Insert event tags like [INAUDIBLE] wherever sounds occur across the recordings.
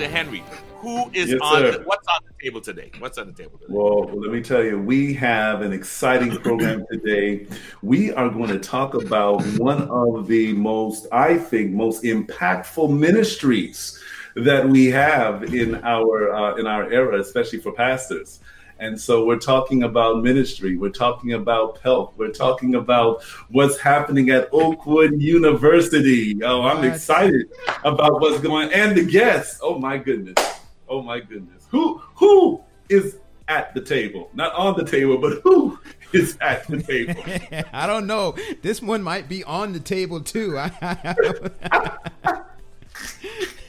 Dr. Henry, who is Yes, on the, what's on the table today? What's on the table today? Well, let me tell you, we have an exciting program [CLEARS THROAT] today. We are going to talk about one of the most, I think, most impactful ministries that we have in our uh, in our era, especially for pastors. And so we're talking about ministry. We're talking about PELC. We're talking about what's happening at Oakwood University. Oh, I'm excited about what's going and the guests. Oh my goodness. Oh my goodness. Who who is at the table? Not on the table, but who is at the table? [LAUGHS] I don't know. This one might be on the table too. [LAUGHS] [LAUGHS]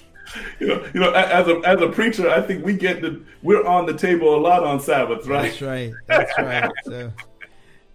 You know, you know, as a as a preacher, I think we get the we're on the table a lot on Sabbath, right? That's right. That's [LAUGHS] right. So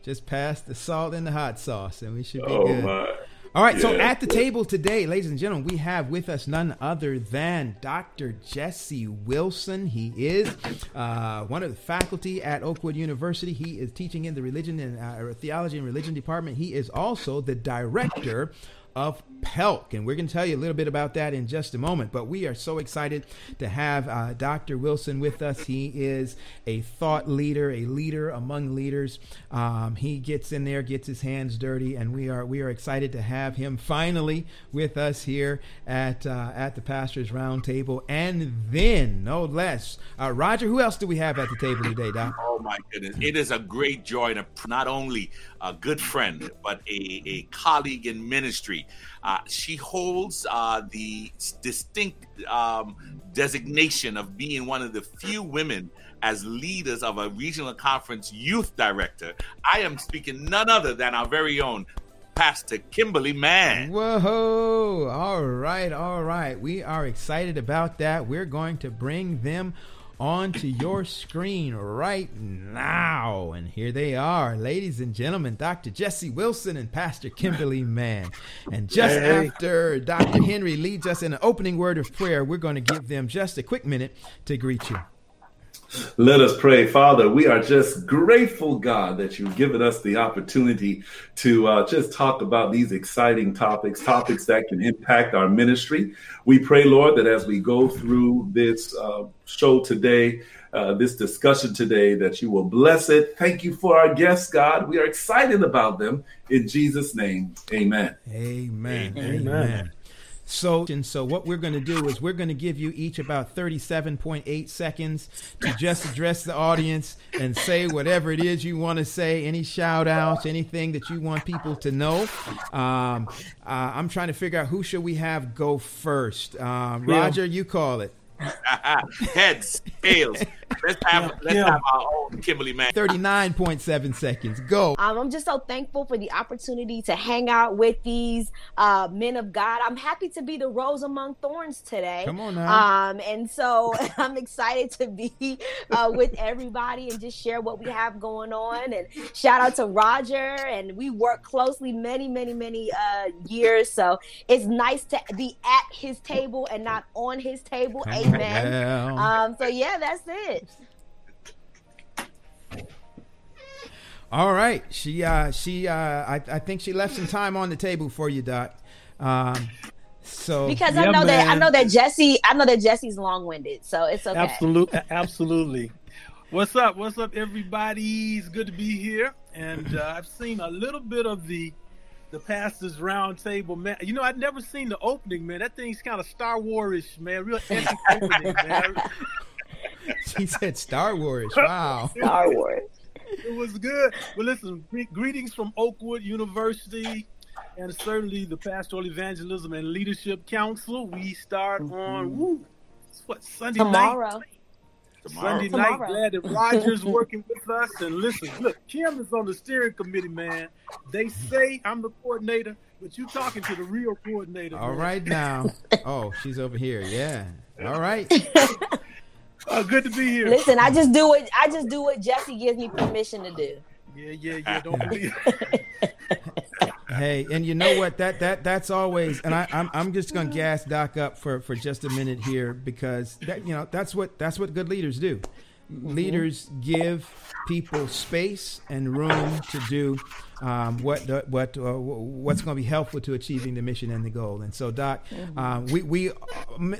just pass the salt and the hot sauce, and we should be Oh good. my. All right, so at the table today, ladies and gentlemen, we have with us none other than Dr. Jesse Wilson. He is uh, one of the faculty at Oakwood University. He is teaching in the religion and uh, theology and religion department. He is also the director of PELC, and we're going to tell you a little bit about that in just a moment. But we are so excited to have uh, Dr. Wilson with us. He is a thought leader, a leader among leaders. Um, he gets in there, gets his hands dirty, and we are we are excited to have him finally with us here at uh, at the pastors roundtable. And then, no less, uh, Roger. Who else do we have at the table today, Doc? Oh my goodness. It is a great joy a, not only a good friend, but a, a colleague in ministry. Uh, she holds uh, the distinct um, designation of being one of the few women as leaders of a regional conference youth director. I am speaking none other than our very own Pastor Kimberly Mann. Whoa! All right, all right. We are excited about that. We're going to bring them onto your screen right now. And here they are, ladies and gentlemen, Dr. Jesse Wilson and Pastor Kimberly Mann. And just Hey. after Dr. Henry leads us in an opening word of prayer, we're going to give them just a quick minute to greet you. Let us pray. Father, we are just grateful, God, that you've given us the opportunity to uh, just talk about these exciting topics, topics that can impact our ministry. We pray, Lord, that as we go through this uh, show today, uh, this discussion today, that you will bless it. Thank you for our guests, God. We are excited about them. In Jesus' name, amen. Amen. Amen. Amen. So, and so what we're going to do is we're going to give you each about 37.8 seconds to just address the audience and say whatever it is you want to say, any shout outs, anything that you want people to know. Um, uh, I'm trying to figure out who should we have go first. Um, Roger, you call it. [LAUGHS] Heads, tails. Let's have let's Yeah. have our own Kimberly Mann. 39.7 seconds. Go. Um, I'm just so thankful for the opportunity to hang out with these uh, men of God. I'm happy to be the rose among thorns today. Come on now. Um, and so [LAUGHS] I'm excited to be uh, with everybody and just share what we have going on. And shout out to Roger. And we work closely many, many, many uh, years. So it's nice to be at his table and not on his table. Amen. Um, so yeah, that's it. All right. She uh she uh I, I think she left some time on the table for you, Doc. Um so Because I Yeah, know that I know that Jesse I know that Jesse's long winded, so it's okay. Absolutely, absolutely. What's up? What's up, everybody? It's good to be here, and uh, I've seen a little bit of the the pastors round table, man. You know, I'd never seen the opening, man. That thing's kind of Star Warish, man. Real epic [LAUGHS] opening, man. she said Star Wars. [LAUGHS] Wow. Star Wars. It was good. Well, listen, greetings from Oakwood University, and certainly the Pastoral Evangelism and Leadership Council. We start on mm-hmm. woo, it's what Sunday night. Tomorrow. Sunday Tomorrow. night. Glad that Roger's working with us. And listen, look, Kim is on the steering committee, man. They say I'm the coordinator, but you talking to the real coordinator. All man. right [LAUGHS] now. Oh, she's over here. Yeah. All right. [LAUGHS] Uh, good to be here. Listen, I just do what I just do what Jesse gives me permission to do. Yeah, yeah, yeah. Don't believe. [LAUGHS] Hey, and you know what? That that that's always. And I, I'm I'm just gonna gas Doc up for for just a minute here because that you know that's what that's what good leaders do. mm-hmm. leaders give people space and room to do um, what what uh, what's going to be helpful to achieving the mission and the goal. And so, Doc, uh, we we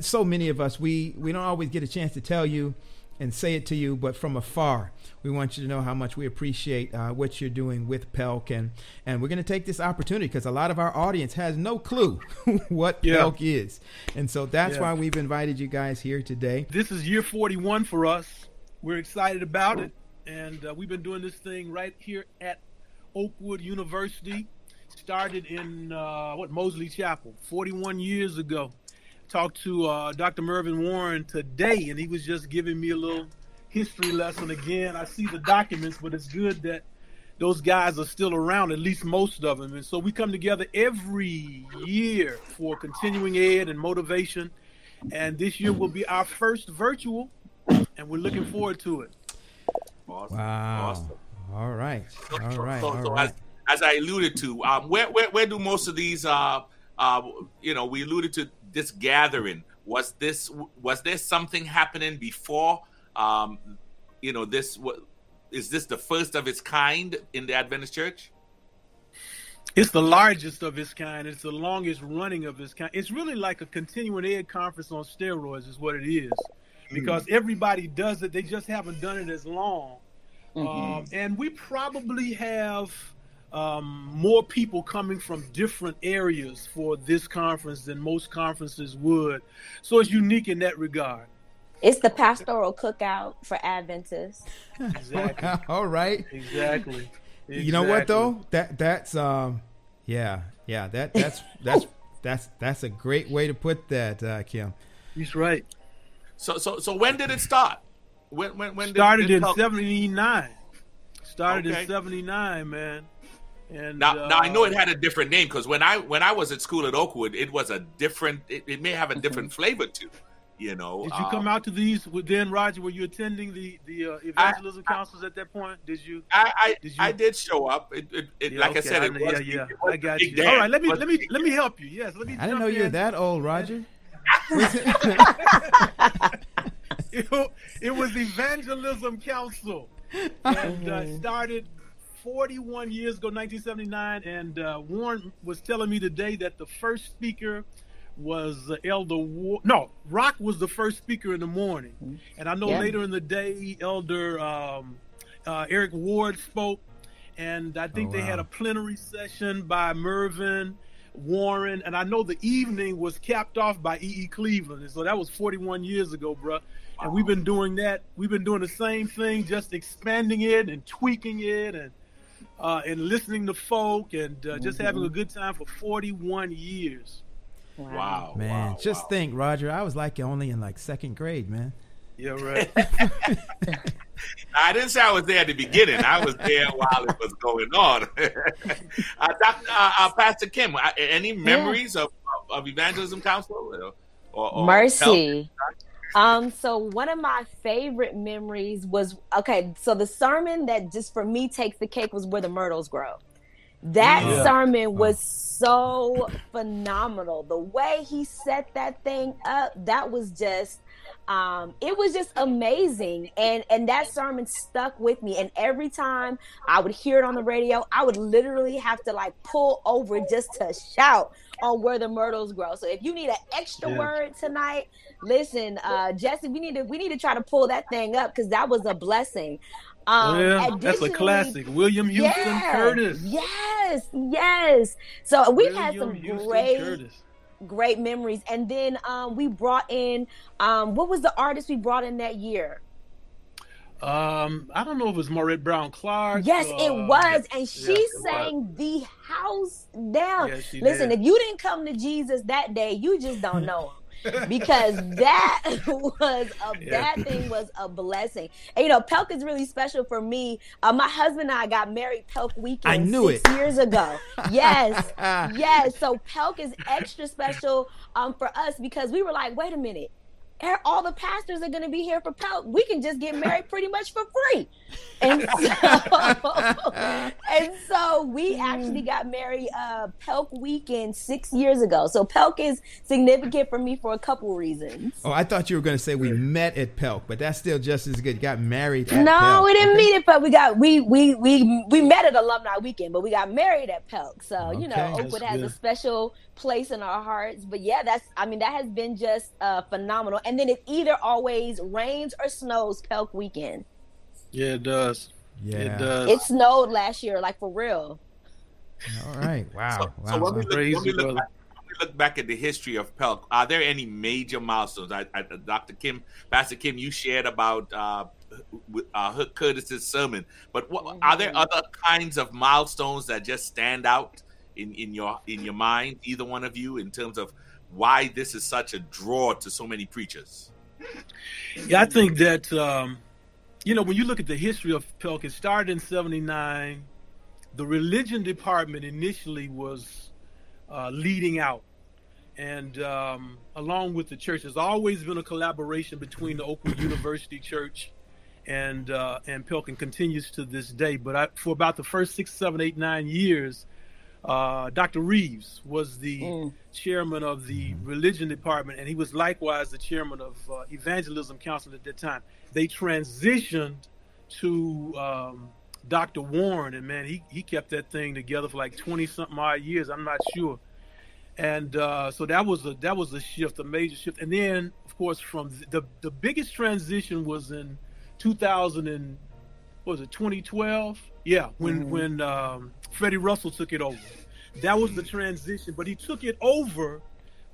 so many of us we we don't always get a chance to tell you and say it to you, but from afar, we want you to know how much we appreciate uh, what you're doing with Pelk, and and we're going to take this opportunity because a lot of our audience has no clue [LAUGHS] what yeah. Pelk is, and so that's yeah. why we've invited you guys here today. This is year 41 for us. We're excited about it, and uh, we've been doing this thing right here at Oakwood University. Started in uh, what Mosley Chapel 41 years ago. Talked to uh, Dr. Mervyn Warren today, and he was just giving me a little history lesson again. I see the documents, but it's good that those guys are still around, at least most of them. And so we come together every year for continuing ed and motivation. And this year will be our first virtual, and we're looking forward to it. Awesome. Wow. Awesome. All right. All right. So, so As, as, I alluded to, um, where, where where do most of these uh, uh, you know, we alluded to this gathering. Was this was there something happening before um, you know, this what is this the first of its kind in the Adventist church? It's the largest of its kind. It's the longest running of its kind. It's really like a continuing ed conference on steroids, is what it is. Because mm. everybody does it, they just haven't done it as long. Mm-hmm. Um, and we probably have um, more people coming from different areas for this conference than most conferences would. So it's unique in that regard. It's the pastoral cookout for Adventists. Exactly. [LAUGHS] All right. Exactly. exactly. You know what though? That that's um yeah, yeah, that that's that's [LAUGHS] that's that's a great way to put that, uh, Kim. He's right. So so so when did it start? When when when started did, in seventy nine. Started okay. in seventy nine, man. And now, uh, now I know it had a different name because when I when I was at school at Oakwood, it was a different. It, it may have a different mm-hmm. flavor too. You know, did you um, come out to these then, Roger? Were you attending the the uh, evangelism I, councils at that point? Did you? I I, did, you? I did show up. It, it, it yeah, like okay. I said, it I, was, yeah, yeah. Was I got you. All right, let me let me let me help you. Yes, let me. I didn't know you were that old, Roger. [LAUGHS] it, it was evangelism council, and uh, [LAUGHS] started 41 years ago, 1979. And uh, Warren was telling me today that the first speaker was uh, Elder War- no Rock was the first speaker in the morning, mm-hmm. and I know yeah. later in the day Elder um, uh, Eric Ward spoke, and I think oh, wow. they had a plenary session by Mervyn Warren, and I know the evening was capped off by E. E. Cleveland, and so that was 41 years ago, bro. And we've been doing that. We've been doing the same thing, just expanding it and tweaking it, and uh, and listening to folk, and uh, just mm-hmm. having a good time for 41 years. Wow. wow man, wow, just wow. think, Roger, I was like only in like second grade, man. Yeah, [LAUGHS] right. I didn't say I was there at the beginning. I was there while it was going on. [LAUGHS] uh, Dr., uh, uh, Pastor Kim, uh, any memories yeah. of, of Evangelism Council? Or, or Mercy. Um, so one of my favorite memories was okay. So the sermon that just for me takes the cake was where the myrtles grow. That yeah. sermon was so phenomenal. The way he set that thing up, that was just um, it was just amazing and and that sermon stuck with me and every time i would hear it on the radio i would literally have to like pull over just to shout on where the myrtles grow so if you need an extra yeah. word tonight listen uh jesse we need to we need to try to pull that thing up because that was a blessing um, yeah, that's a classic. William Houston yeah, Curtis. Yes, yes. So we William had some Houston great, Curtis. great memories. And then um, we brought in, um, what was the artist we brought in that year? Um, I don't know if it was Maurette Brown Clark. Yes, uh, it was, and she yes, sang was. the house down. Yes, Listen, did. if you didn't come to Jesus that day, you just don't [LAUGHS] know him because that [LAUGHS] was a yeah. that thing was a blessing. And you know, Pelk is really special for me. Uh, my husband and I got married Pelk weekend I knew six it. years ago. Yes, [LAUGHS] yes. So Pelk is extra special um, for us because we were like, wait a minute all the pastors are going to be here for Pelk. We can just get married pretty much for free. And so, [LAUGHS] and so we actually got married uh, Pelk weekend six years ago. So Pelk is significant for me for a couple reasons. Oh, I thought you were going to say we met at Pelk, but that's still just as good. Got married. no, Pelk. we didn't okay. meet it, but we got we we we we met at alumni weekend, but we got married at Pelk. So okay. you know, Oakwood has a special place in our hearts. But yeah, that's I mean that has been just uh, phenomenal. And then it either always rains or snows Pelk weekend. Yeah, it does. Yeah, it does. It snowed last year, like for real. All right. Wow. So, wow. so when, we look, when, we look back, when, we look, back, at the history of Pelk, are there any major milestones? I, I, Dr. Kim, Pastor Kim, you shared about uh, uh, Hook Curtis's sermon, but what, mm-hmm. are there mm-hmm. other kinds of milestones that just stand out in, in your in your mind, either one of you, in terms of why this is such a draw to so many preachers? Yeah, I think that um, you know when you look at the history of Pelk, it started in '79. The religion department initially was uh, leading out, and um, along with the church, there's always been a collaboration between the Oakwood [CLEARS THROAT] University Church and uh, and Pelk, and continues to this day. But I, for about the first six, seven, eight, nine years, uh, Dr. Reeves was the mm. chairman of the religion department, and he was likewise the chairman of uh, evangelism council at that time. They transitioned to um, Dr. Warren, and man, he, he kept that thing together for like twenty something odd years. I'm not sure, and uh, so that was a that was a shift, a major shift. And then, of course, from the the biggest transition was in 2000 and was it 2012? Yeah, when mm-hmm. when um, Freddie Russell took it over. That was the transition, but he took it over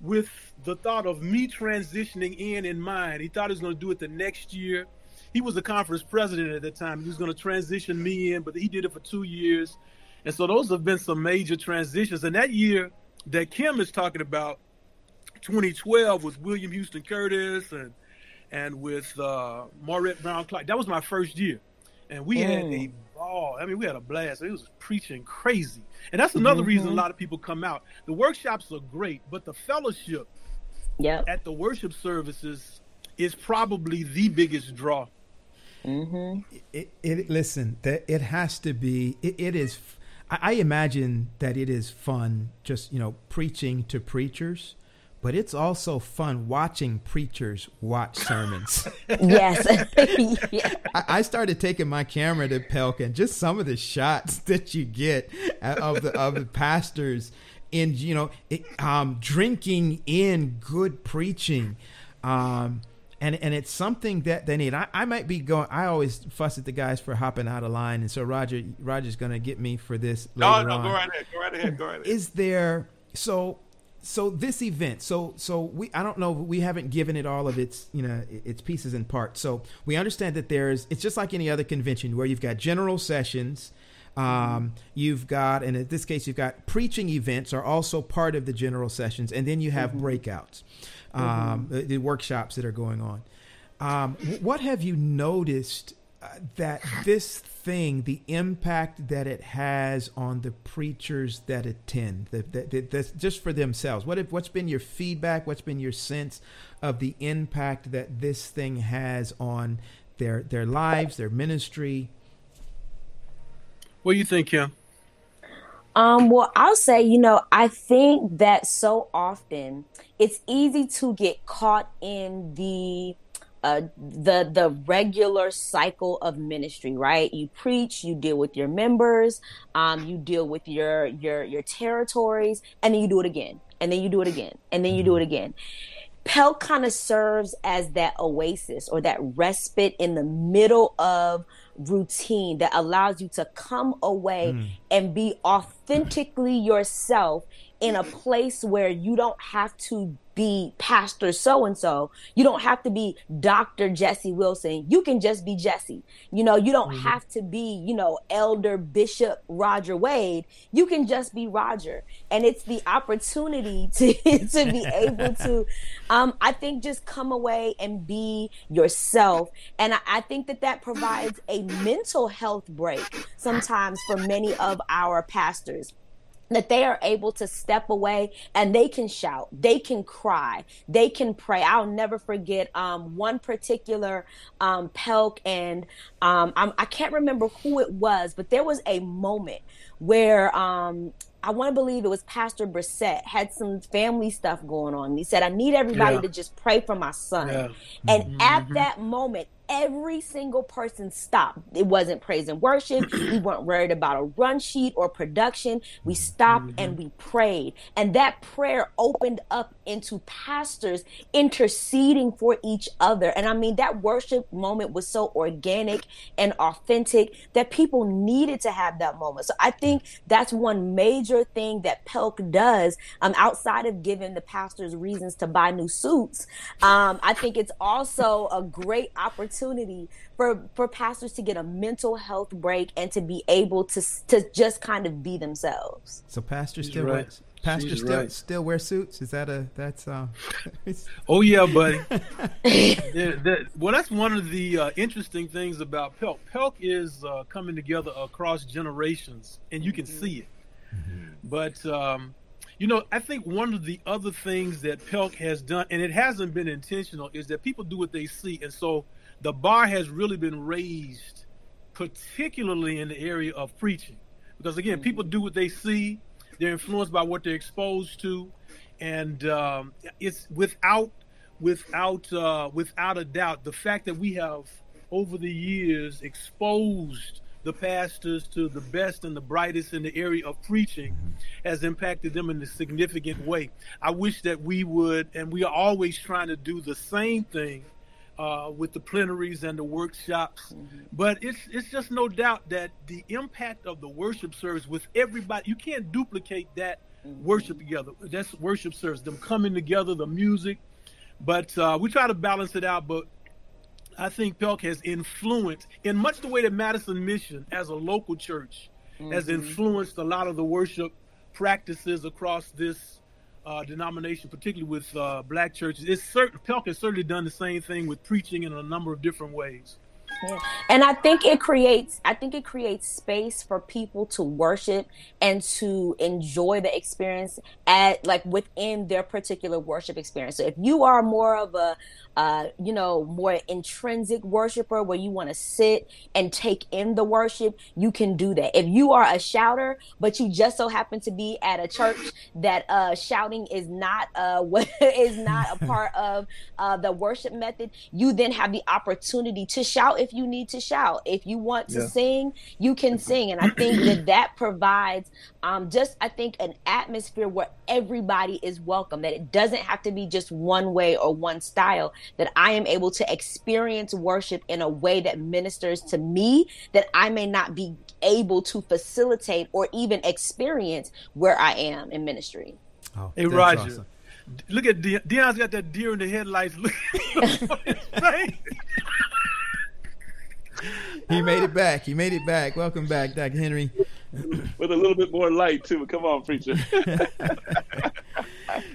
with the thought of me transitioning in in mind. He thought he was going to do it the next year. He was the conference president at that time. He was going to transition me in, but he did it for two years. And so those have been some major transitions. And that year that Kim is talking about, 2012, with William Houston Curtis and and with uh, Maurette Brown Clark, that was my first year. And we mm. had a ball. I mean, we had a blast. It was preaching crazy. And that's another mm-hmm. reason a lot of people come out. The workshops are great, but the fellowship yep. at the worship services is probably the biggest draw. Mm-hmm. It, it, listen, that it has to be. It, it is. I, I imagine that it is fun, just you know, preaching to preachers but it's also fun watching preachers watch sermons. [LAUGHS] yes. [LAUGHS] [LAUGHS] yeah. I, I, started taking my camera to Pelk and just some of the shots that you get of the of the pastors in you know it, um, drinking in good preaching. Um, and, and it's something that they need. I, I might be going. I always fuss at the guys for hopping out of line, and so Roger Roger's going to get me for this. No, no, on. go right ahead. Go right ahead. Go right ahead. Is there so so this event so so we i don't know we haven't given it all of its you know its pieces and parts so we understand that there's it's just like any other convention where you've got general sessions um, you've got and in this case you've got preaching events are also part of the general sessions and then you have mm-hmm. breakouts um, mm-hmm. the, the, workshops that are going on um, what have you noticed that this thing, the impact that it has on the preachers that attend, that, that, that's just for themselves. What have, what's been your feedback? What's been your sense of the impact that this thing has on their their lives, their ministry? What do you think, Kim? Um, well, I'll say, you know, I think that so often it's easy to get caught in the uh, the the regular cycle of ministry, right? You preach, you deal with your members, um, you deal with your your your territories, and then you do it again, and then you do it again, and then you do it again. Pelk kind of serves as that oasis or that respite in the middle of routine that allows you to come away mm. and be authentically yourself in a place where you don't have to be pastor so and so. You don't have to be Dr. Jesse Wilson. You can just be Jesse. You know, you don't mm-hmm. have to be, you know, Elder Bishop Roger Wade. You can just be Roger. And it's the opportunity [LAUGHS] to to be able to um I think just come away and be yourself. And I, I think that that provides a mental health break sometimes for many of our pastors that they are able to step away and they can shout they can cry they can pray i'll never forget um, one particular um, pelk and um, i can not remember who it was but there was a moment where um, I want to believe it was Pastor Brissett had some family stuff going on. He said, I need everybody yeah. to just pray for my son. Yeah. And mm-hmm. at that moment, every single person stopped. It wasn't praise and worship. [CLEARS THROAT] we weren't worried about a run sheet or production. We stopped mm-hmm. and we prayed. And that prayer opened up into pastors interceding for each other. And I mean, that worship moment was so organic and authentic that people needed to have that moment. So I think that's one major thing that Pelk does um, outside of giving the pastors reasons to buy new suits. Um, I think it's also a great opportunity opportunity for for pastors to get a mental health break and to be able to to just kind of be themselves. So pastors still right. wear, pastors still right. still wear suits. Is that a that's uh? [LAUGHS] oh yeah, buddy. [LAUGHS] well, that's one of the uh, interesting things about Pelk. Pelk is uh, coming together across generations, and you can mm-hmm. see it. Mm-hmm. But um, you know, I think one of the other things that Pelk has done, and it hasn't been intentional, is that people do what they see, and so the bar has really been raised, particularly in the area of preaching. Because again, mm-hmm. people do what they see, they're influenced by what they're exposed to, and um, it's without without uh, without a doubt the fact that we have over the years exposed the pastors to the best and the brightest in the area of preaching mm-hmm. has impacted them in a significant way. I wish that we would, and we are always trying to do the same thing uh, with the plenaries and the workshops. Mm-hmm. But it's it's just no doubt that the impact of the worship service with everybody, you can't duplicate that mm-hmm. worship together. That's worship service, them coming together, the music. But uh, we try to balance it out. But I think Pelk has influenced, in much the way that Madison Mission, as a local church, mm-hmm. has influenced a lot of the worship practices across this uh, denomination, particularly with uh, black churches. It's certain Pelk has certainly done the same thing with preaching in a number of different ways. And I think it creates I think it creates space for people to worship and to enjoy the experience at like within their particular worship experience. So if you are more of a uh, you know, more intrinsic worshiper where you want to sit and take in the worship, you can do that. If you are a shouter, but you just so happen to be at a church that uh, shouting is not uh, [LAUGHS] what is not a part of uh, the worship method, you then have the opportunity to shout if you need to shout. If you want to yeah. sing, you can sing, and I think that [CLEARS THROAT] that provides um, just I think an atmosphere where everybody is welcome. That it doesn't have to be just one way or one style that I am able to experience worship in a way that ministers to me that I may not be able to facilitate or even experience where I am in ministry. Oh, hey, Roger. Awesome. Look at De- Deion's got that deer in the headlights. [LAUGHS] he made it back. He made it back. Welcome back, Dr. Henry. With a little bit more light too. Come on, preacher. [LAUGHS]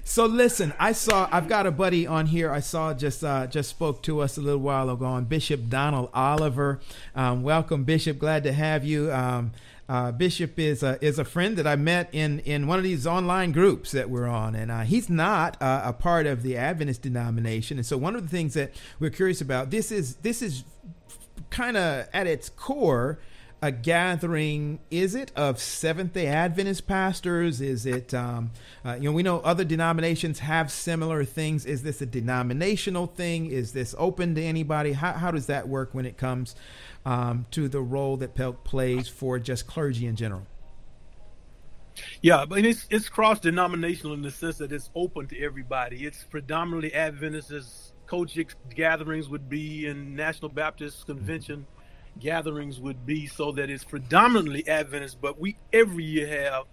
so listen, I saw I've got a buddy on here. I saw just uh, just spoke to us a little while ago on Bishop Donald Oliver. Um, welcome, Bishop. Glad to have you. Um, uh, Bishop is a, is a friend that I met in, in one of these online groups that we're on, and uh, he's not uh, a part of the Adventist denomination. And so, one of the things that we're curious about this is this is kind of at its core a gathering is it of seventh day adventist pastors is it um, uh, you know we know other denominations have similar things is this a denominational thing is this open to anybody how, how does that work when it comes um, to the role that pelk plays for just clergy in general yeah, but it's it's cross denominational in the sense that it's open to everybody. It's predominantly Adventists. COGIC gatherings would be in National Baptist Convention gatherings would be so that it's predominantly Adventist, but we every year have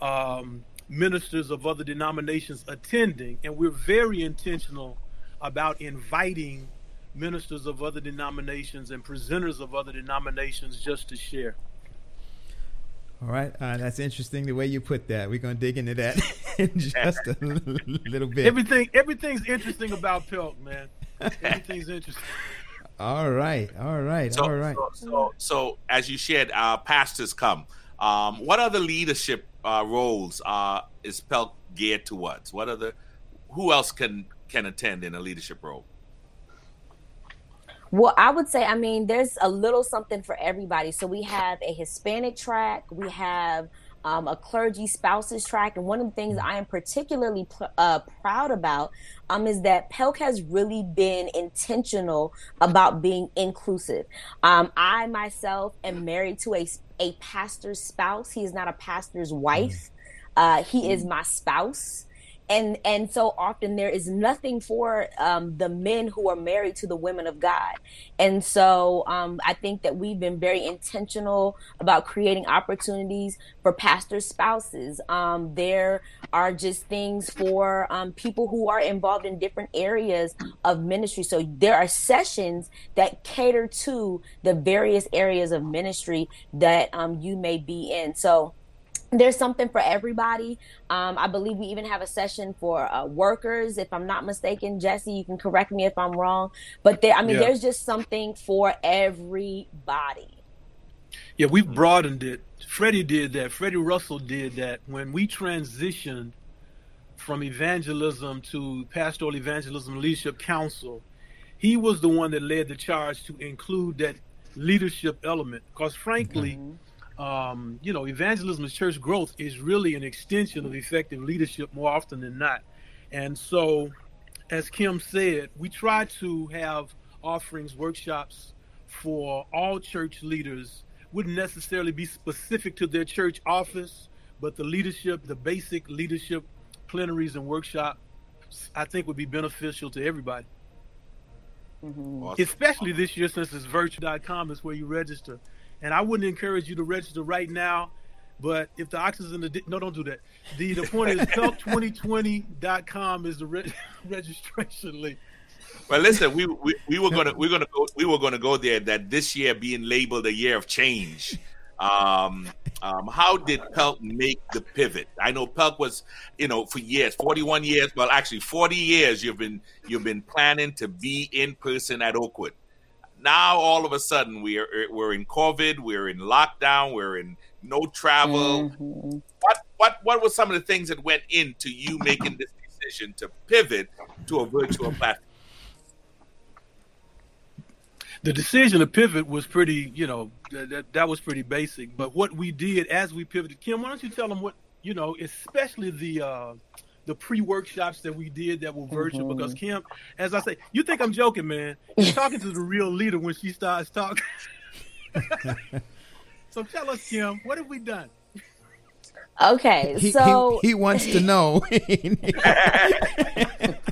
um, ministers of other denominations attending, and we're very intentional about inviting ministers of other denominations and presenters of other denominations just to share. All right, uh, that's interesting the way you put that. We're gonna dig into that [LAUGHS] in just a [LAUGHS] little bit. Everything, everything's interesting about Pelk, man. Everything's interesting. All right, all right, so, all right. So, so, so, as you shared, uh, pastors come. Um, what other leadership uh, roles uh, is Pelk geared towards? What are the who else can can attend in a leadership role? Well, I would say, I mean, there's a little something for everybody. So we have a Hispanic track, we have um, a clergy spouses track. And one of the things I am particularly uh, proud about um, is that PELC has really been intentional about being inclusive. Um, I myself am married to a, a pastor's spouse. He is not a pastor's wife. Uh, he is my spouse and and so often there is nothing for um, the men who are married to the women of God, and so um, I think that we've been very intentional about creating opportunities for pastor spouses. Um, there are just things for um, people who are involved in different areas of ministry. So there are sessions that cater to the various areas of ministry that um, you may be in. So there's something for everybody. Um, I believe we even have a session for uh, workers, if I'm not mistaken. Jesse, you can correct me if I'm wrong, but there, I mean, yeah. there's just something for everybody. Yeah, we've broadened it. Freddie did that. Freddie Russell did that when we transitioned from evangelism to pastoral evangelism leadership council. He was the one that led the charge to include that leadership element, because frankly. Mm-hmm um, you know, evangelism and church growth is really an extension of effective leadership more often than not. And so, as Kim said, we try to have offerings, workshops for all church leaders. Wouldn't necessarily be specific to their church office, but the leadership, the basic leadership plenaries and workshops, I think would be beneficial to everybody. Mm-hmm. Awesome. Especially this year since it's virtual.com is where you register. And I wouldn't encourage you to register right now. But if the oxygen, the no, don't do that. The the point is, pelk2020.com is the re- [LAUGHS] registration link. Well, listen, we, we, we were gonna we're gonna go we were gonna go there. That this year being labeled a year of change. Um, um, how did Pelk make the pivot? I know Pelk was, you know, for years, forty-one years. Well, actually, forty years. You've been you've been planning to be in person at Oakwood now all of a sudden we are we're in COVID, we're in lockdown, we're in no travel. Mm-hmm. What what what were some of the things that went into you making this decision to pivot to a virtual platform? The decision to pivot was pretty, you know, that that was pretty basic. But what we did as we pivoted, Kim, why don't you tell them what you know, especially the uh, the pre-workshops that we did that were virtual mm-hmm. because Kim, as I say, you think I'm joking, man. [LAUGHS] You're talking to the real leader when she starts talking. [LAUGHS] so tell us, Kim, what have we done? Okay, he, so he, he wants to know. [LAUGHS]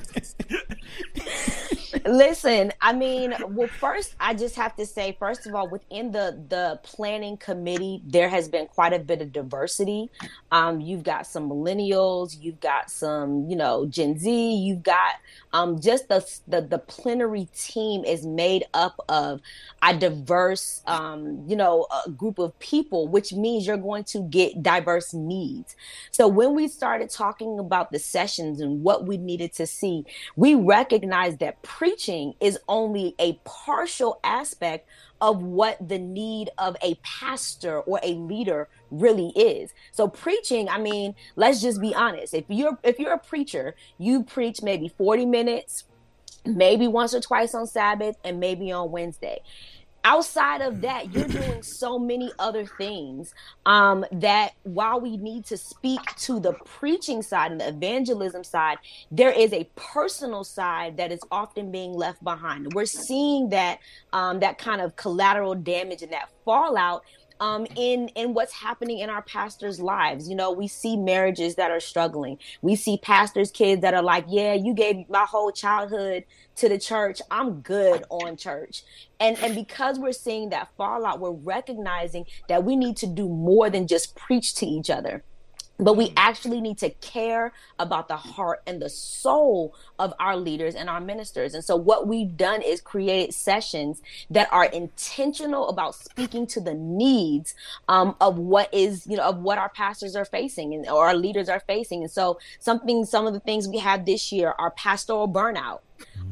Listen, I mean, well, first, I just have to say, first of all, within the the planning committee, there has been quite a bit of diversity. Um, you've got some millennials, you've got some, you know, Gen Z, you've got um, just the, the the plenary team is made up of a diverse, um, you know, group of people, which means you're going to get diverse needs. So when we started talking about the sessions and what we needed to see, we recognized that preaching is only a partial aspect of what the need of a pastor or a leader really is. So preaching, I mean, let's just be honest. If you're if you're a preacher, you preach maybe 40 minutes, maybe once or twice on Sabbath and maybe on Wednesday outside of that you're doing so many other things um, that while we need to speak to the preaching side and the evangelism side there is a personal side that is often being left behind. We're seeing that um, that kind of collateral damage and that fallout um, in in what's happening in our pastors' lives. You know, we see marriages that are struggling. We see pastors' kids that are like, "Yeah, you gave my whole childhood to the church. I'm good on church." And and because we're seeing that fallout, we're recognizing that we need to do more than just preach to each other but we actually need to care about the heart and the soul of our leaders and our ministers. And so what we've done is created sessions that are intentional about speaking to the needs um, of what is, you know, of what our pastors are facing and or our leaders are facing. And so something, some of the things we have this year are pastoral burnout.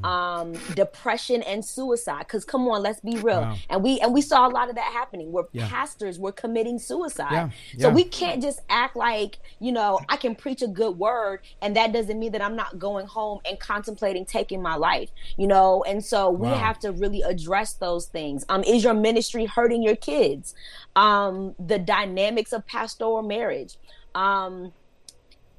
Um, depression and suicide. Because come on, let's be real. Wow. And we and we saw a lot of that happening where Yeah. pastors were committing suicide. Yeah, So we can't just act like you know I can preach a good word and that doesn't mean that I'm not going home and contemplating taking my life. You know, and so we Wow. have to really address those things. Um, is your ministry hurting your kids? Um, the dynamics of pastoral marriage. Um,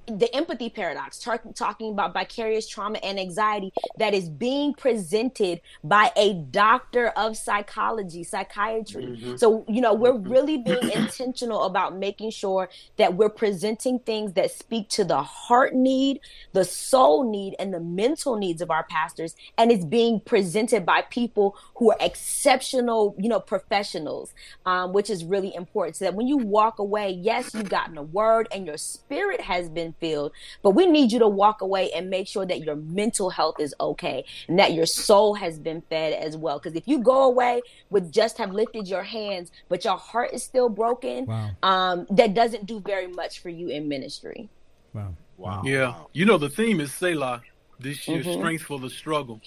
the empathy paradox, tar- talking about vicarious trauma and anxiety that is being presented by a doctor of psychology, psychiatry. So, you know, we're really being [CLEARS THROAT] intentional about making sure that we're presenting things that speak to the heart need, the soul need, and the mental needs of our pastors. And it's being presented by people who are exceptional, you know, professionals, um, which is really important. So that when you walk away, yes, you've gotten a word and your spirit has been filled, but we need you to walk away and make sure that your mental health is okay and that your soul has been fed as well. Because if you go away with just have lifted your hands, but your heart is still broken, Wow. um, that doesn't do very much for you in ministry. Wow. Wow. Yeah, you know the theme is Selah this year, Mhm. strength for the struggle,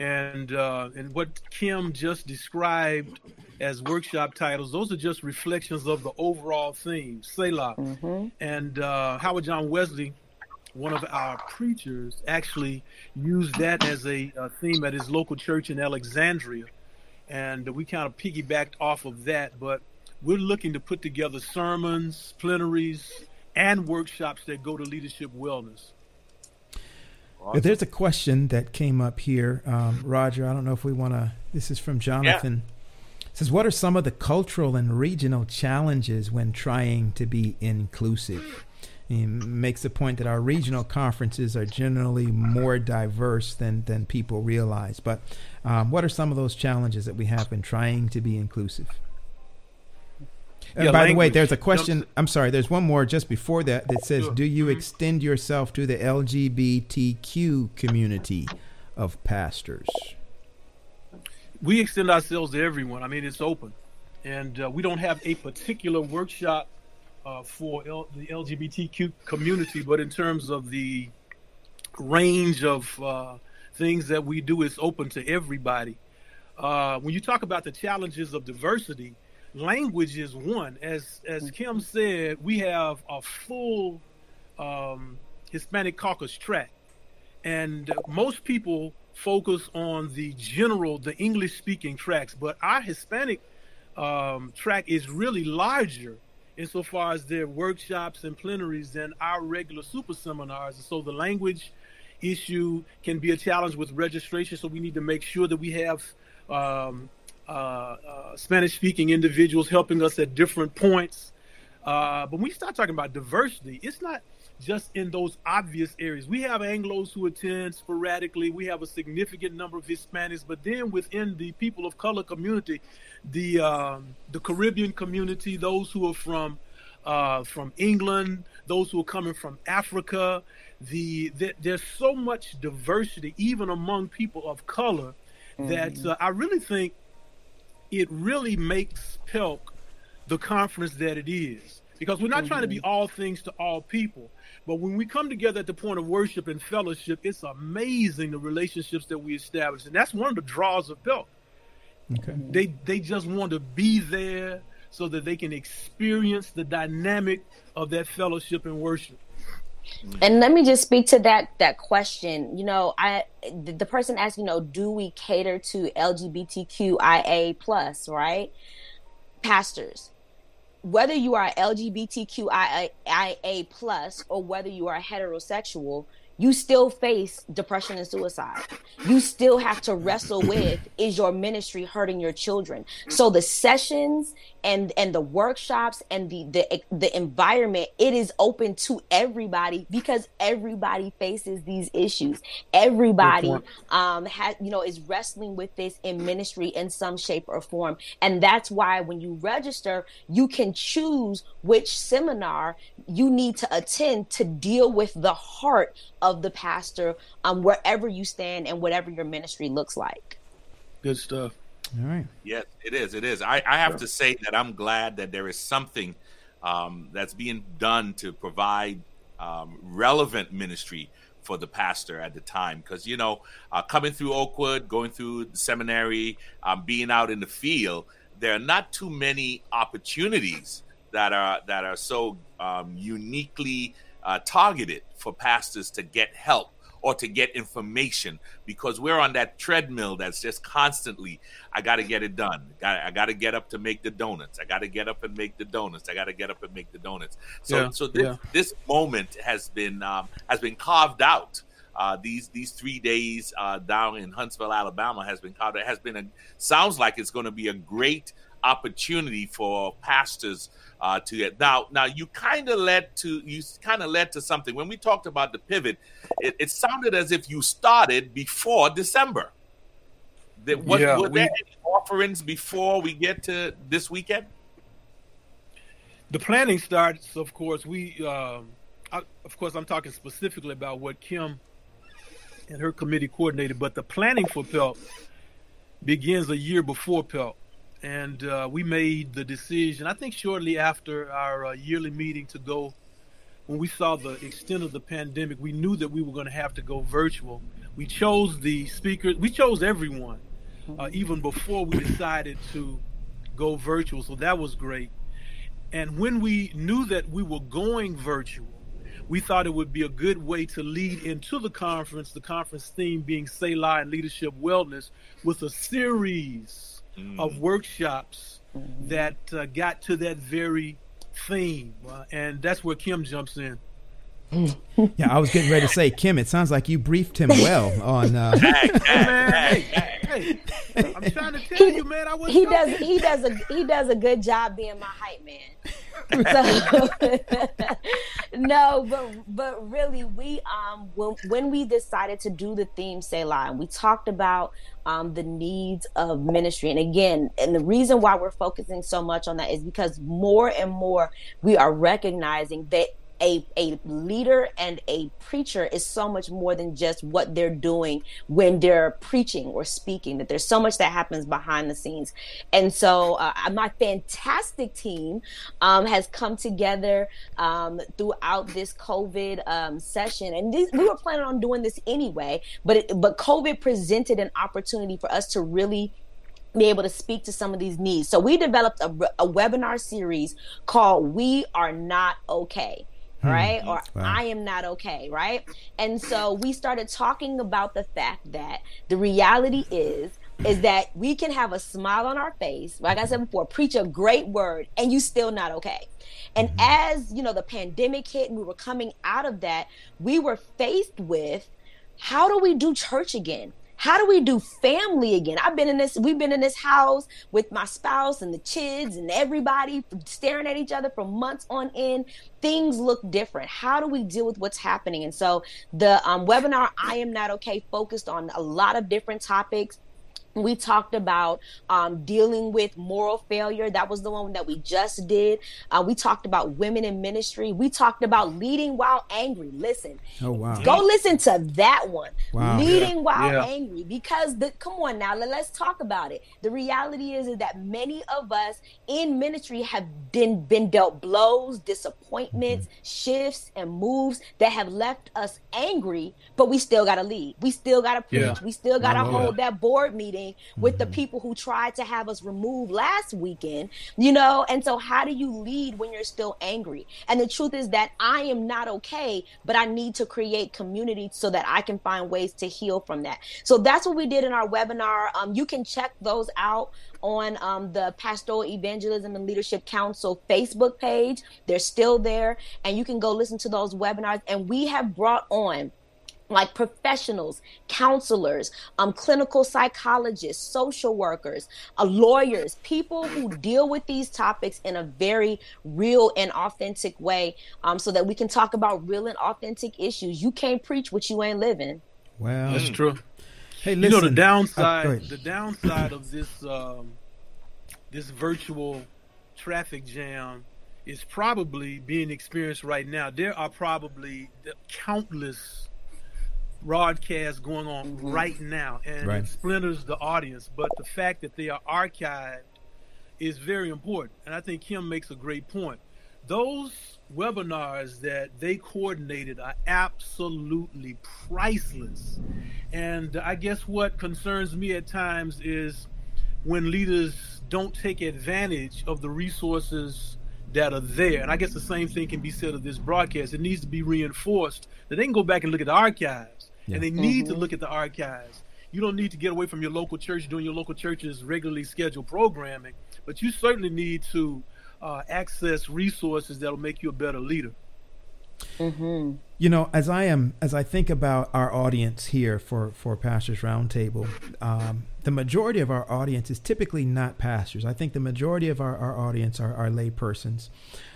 and uh, and what Kim just described as workshop titles, those are just reflections of the overall theme, Selah. hmm And uh, Howard John Wesley, one of our preachers, actually used that as a, uh theme at his local church in Alexandria, and we kind of piggybacked off of that. But we're looking to put together sermons, plenaries, and workshops that go to leadership wellness. But There's a question that came up here, um, Roger. I don't know if we want to. This is from Jonathan. It says, "What are some of the cultural and regional challenges when trying to be inclusive?" He makes the point that our regional conferences are generally more diverse than than people realize. But um, what are some of those challenges that we have in trying to be inclusive? And Yeah, by the way, there's a question. I'm sorry. There's one more just before that that says. "Do you Mhm. extend yourself to the LGBTQ community of pastors?" we extend ourselves to everyone. I mean, it's open, and uh, we don't have a particular workshop uh, for L- the LGBTQ community, but in terms of the range of uh, things that we do, it's open to everybody. Uh, when you talk about the challenges of diversity, language is one. As as Kim said, we have a full um, Hispanic caucus track and most people focus on the general, the English speaking tracks, but our Hispanic um, track is really larger insofar as their workshops and plenaries than our regular super seminars. And so the language issue can be a challenge with registration. So we need to make sure that we have um, Spanish speaking individuals helping us at different points. Uh, but when we start talking about diversity, it's not just in those obvious areas. We have Anglos who attend sporadically. We have a significant number of Hispanics, but then within the people of color community, the um, the Caribbean community, those who are from uh, from England, those who are coming from Africa, the, the there's so much diversity even among people of color that uh, I really think it really makes PELC the conference that it is. Because we're not trying to be mm-hmm. all things to all people. But when we come together at the point of worship and fellowship, it's amazing the relationships that we establish. And that's one of the draws of PELC. Okay. They they just want to be there so that they can experience the dynamic of that fellowship and worship. Mm-hmm. And let me just speak to that that question. You know, I the the person asked, you know, do we cater to LGBTQIA plus, right? Pastors, whether you are LGBTQIA plus or whether you are heterosexual, you still face depression and suicide. You still have to wrestle with is your ministry hurting your children? So the sessions and and the workshops and the the the environment it is open to everybody because everybody faces these issues. Everybody um has you know is wrestling with this in ministry in some shape or form. And that's why when you register, you can choose which seminar you need to attend to deal with the heart of the pastor um wherever you stand and whatever your ministry looks like. Good stuff. All right. Yes, it is. It is. I, I have to say that I'm glad that there is something um, that's being done to provide um, relevant ministry for the pastor at the time because you know uh, coming through Oakwood, going through the seminary, um, being out in the field, there are not too many opportunities that are that are so um, uniquely uh, targeted for pastors to get help or to get information because we're on that treadmill that's just constantly i got to get it done. I got to get up to make the donuts. I got to get up and make the donuts. I got to get up and make the donuts. So Yeah, so this, yeah. this moment has been um, has been carved out. Uh, these these three days uh, down in Huntsville, Alabama, has been carved. It has been a sounds like it's going to be a great opportunity for pastors uh, to get now. Now you kind of led to you kind of led to something when we talked about the pivot. It, it sounded as if you started before December. That what Yeah, were we- there any offerings before we get to this weekend? the planning starts of course we um I, of course i'm talking specifically about what kim and her committee coordinated but the planning for pelk begins a year before pelk and uh, we made the decision i think shortly after our uh, yearly meeting to go when we saw the extent of the pandemic we knew that we were going to have to go virtual. We chose the speakers we chose everyone uh, even before we decided to go virtual so that was great. And when we knew that we were going virtual, we thought it would be a good way to lead into the conference, the conference theme being Selah and Leadership Wellness, with a series of workshops that uh, got to that very theme. Uh, and that's where Kim jumps in. Yeah, I was getting ready to say, Kim. It sounds like you briefed him well on. Uh, [LAUGHS] Man, hey, hey, I'm trying to tell you, man, I was he does he does a he does a good job being my hype man. [LAUGHS] So, [LAUGHS] no, but but really, we um when when we decided to do the theme Selah, we talked about um the needs of ministry, and again, and the reason why we're focusing so much on that is because more and more we are recognizing that a, a leader and a preacher is so much more than just what they're doing when they're preaching or speaking that there's so much that happens behind the scenes and so uh, my fantastic team um, has come together um, throughout this covid um, session and this, we were planning on doing this anyway but it, but covid presented an opportunity for us to really be able to speak to some of these needs. So we developed a, a webinar series called We Are Not Okay. Hmm. Right? Or Wow. I am not okay. Right? And so we started talking about the fact that the reality is is that we can have a smile on our face, like I said before, preach a great word, and you still not okay. And mm-hmm. as you know, the pandemic hit and we were coming out of that, we were faced with how do we do church again? How do we do family again? I've been in this, we've been in this house with my spouse and the kids and everybody staring at each other for months on end. Things look different. How do we deal with what's happening? And so the um, webinar, I Am Not Okay, focused on a lot of different topics. We talked about um, dealing with moral failure. That was the one that we just did. Uh, we talked about women in ministry. We talked about leading while angry. Listen, oh wow! Go listen to that one. Wow. Leading while Yeah. angry. Because the come on now, let, us talk about it. The reality is, is that many of us in ministry have been been dealt blows, disappointments, shifts, and moves that have left us angry, but we still gotta lead. We still gotta preach. Yeah. We still gotta Oh, yeah. hold that board meeting with the people who tried to have us removed last weekend, you know? And so, how do you lead when you're still angry? And the truth is that I am not okay, but I need to create community so that I can find ways to heal from that. So, that's what we did in our webinar. Um, you can check those out on um, the Pastoral Evangelism and Leadership Council Facebook page. They're still there, and you can go listen to those webinars. And we have brought on like professionals, counselors, um, clinical psychologists, social workers, uh, lawyers, people who deal with these topics in a very real and authentic way, um, so that we can talk about real and authentic issues. You can't preach what you ain't living. Well, That's true. hey, listen. You know the downside. go the downside of this um, this virtual traffic jam is probably being experienced right now. There are probably countless broadcasts going on mm-hmm. right now, and Right. it splinters the audience. But the fact that they are archived is very important, and I think Kim makes a great point. those webinars that they coordinated are absolutely priceless. And I guess what concerns me at times is when leaders don't take advantage of the resources that are there. And I guess the same thing can be said of this broadcast. It needs to be reinforced that they can go back and look at the archives, yeah. and they need mm-hmm. to look at the archives. You don't need to get away from your local church doing your local church's regularly scheduled programming, but you certainly need to uh, access resources that'll make you a better leader. Mm-hmm. You know, as I am, as I think about our audience here for for Pastors Roundtable, um, the majority of our audience is typically not pastors. I think the majority of our, our audience are, are lay persons.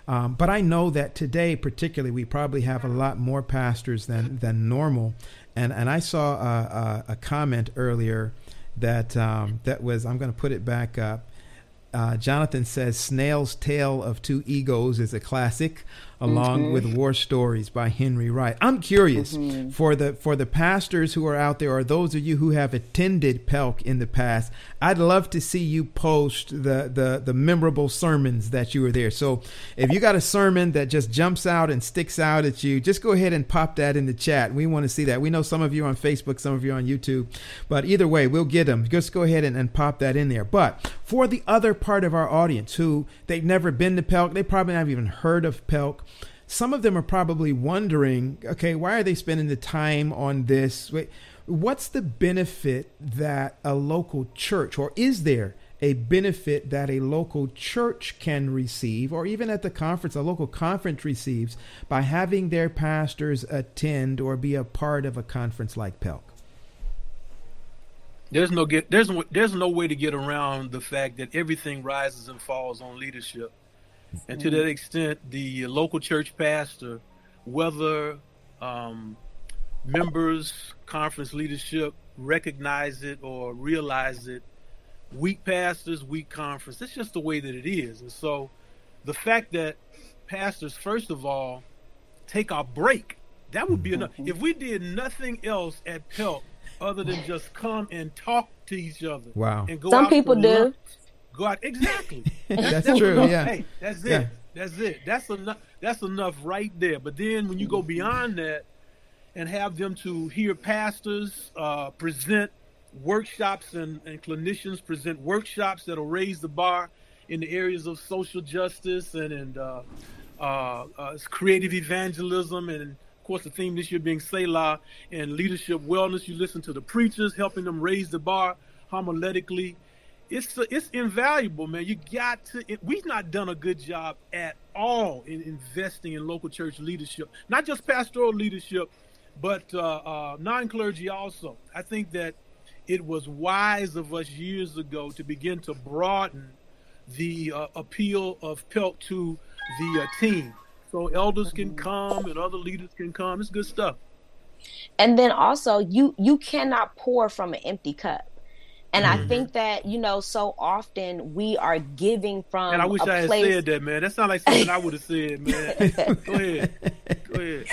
Um, but I know that today, particularly, we probably have a lot more pastors than than normal. And and I saw a, a, a comment earlier that um, that was I'm going to put it back up. Uh, Jonathan says Snail's Tale of Two Egos is a classic along mm-hmm. with War Stories by Henry Wright. I'm curious mm-hmm. for the for the pastors who are out there, or those of you who have attended Pelk in the past. I'd love to see you post the the the memorable sermons that you were there. So if you got a sermon that just jumps out and sticks out at you, just go ahead and pop that in the chat. We want to see that. We know some of you on Facebook, some of you on YouTube, but either way, we'll get them. Just go ahead and, and pop that in there. But for the other part of our audience who they've never been to Pelk, they probably haven't even heard of Pelk some of them are probably wondering, okay, why are they spending the time on this? What's the benefit that a local church, or is there a benefit that a local church can receive, or even at the conference, a local conference receives by having their pastors attend or be a part of a conference like Pelk? There's no get there's there's no way to get around the fact that everything rises and falls on leadership. And to that extent, the local church pastor, whether um, members, conference leadership recognize it or realize it, weak pastors, weak conference. It's just the way that it is. And so the fact that pastors, first of all, take a break, that would be enough. Mm-hmm. If we did nothing else at Pelk other than just come and talk to each other. Wow. And go Some people do. Lunch, Go out exactly. [LAUGHS] that's, that's, true. Enough. Yeah. Hey, that's it. Yeah. That's it. That's enough. That's enough right there. But then when you go beyond that, and have them to hear pastors uh, present workshops and, and clinicians present workshops that'll raise the bar in the areas of social justice and, and uh, uh, uh creative evangelism and of course the theme this year being Selah and leadership wellness. You listen to the preachers helping them raise the bar homiletically it's it's invaluable, man. You got to. We've not done a good job at all in investing in local church leadership, not just pastoral leadership, but uh, uh, non clergy also. I think that it was wise of us years ago to begin to broaden the uh, appeal of PELC to the uh, team, so elders can come and other leaders can come. It's good stuff. And then also, you you cannot pour from an empty cup and mm-hmm. I think that, you know, so often we are giving from. And I wish I had place... said that, man. That sounds like something I would have said, [LAUGHS] man. Go ahead. Go ahead.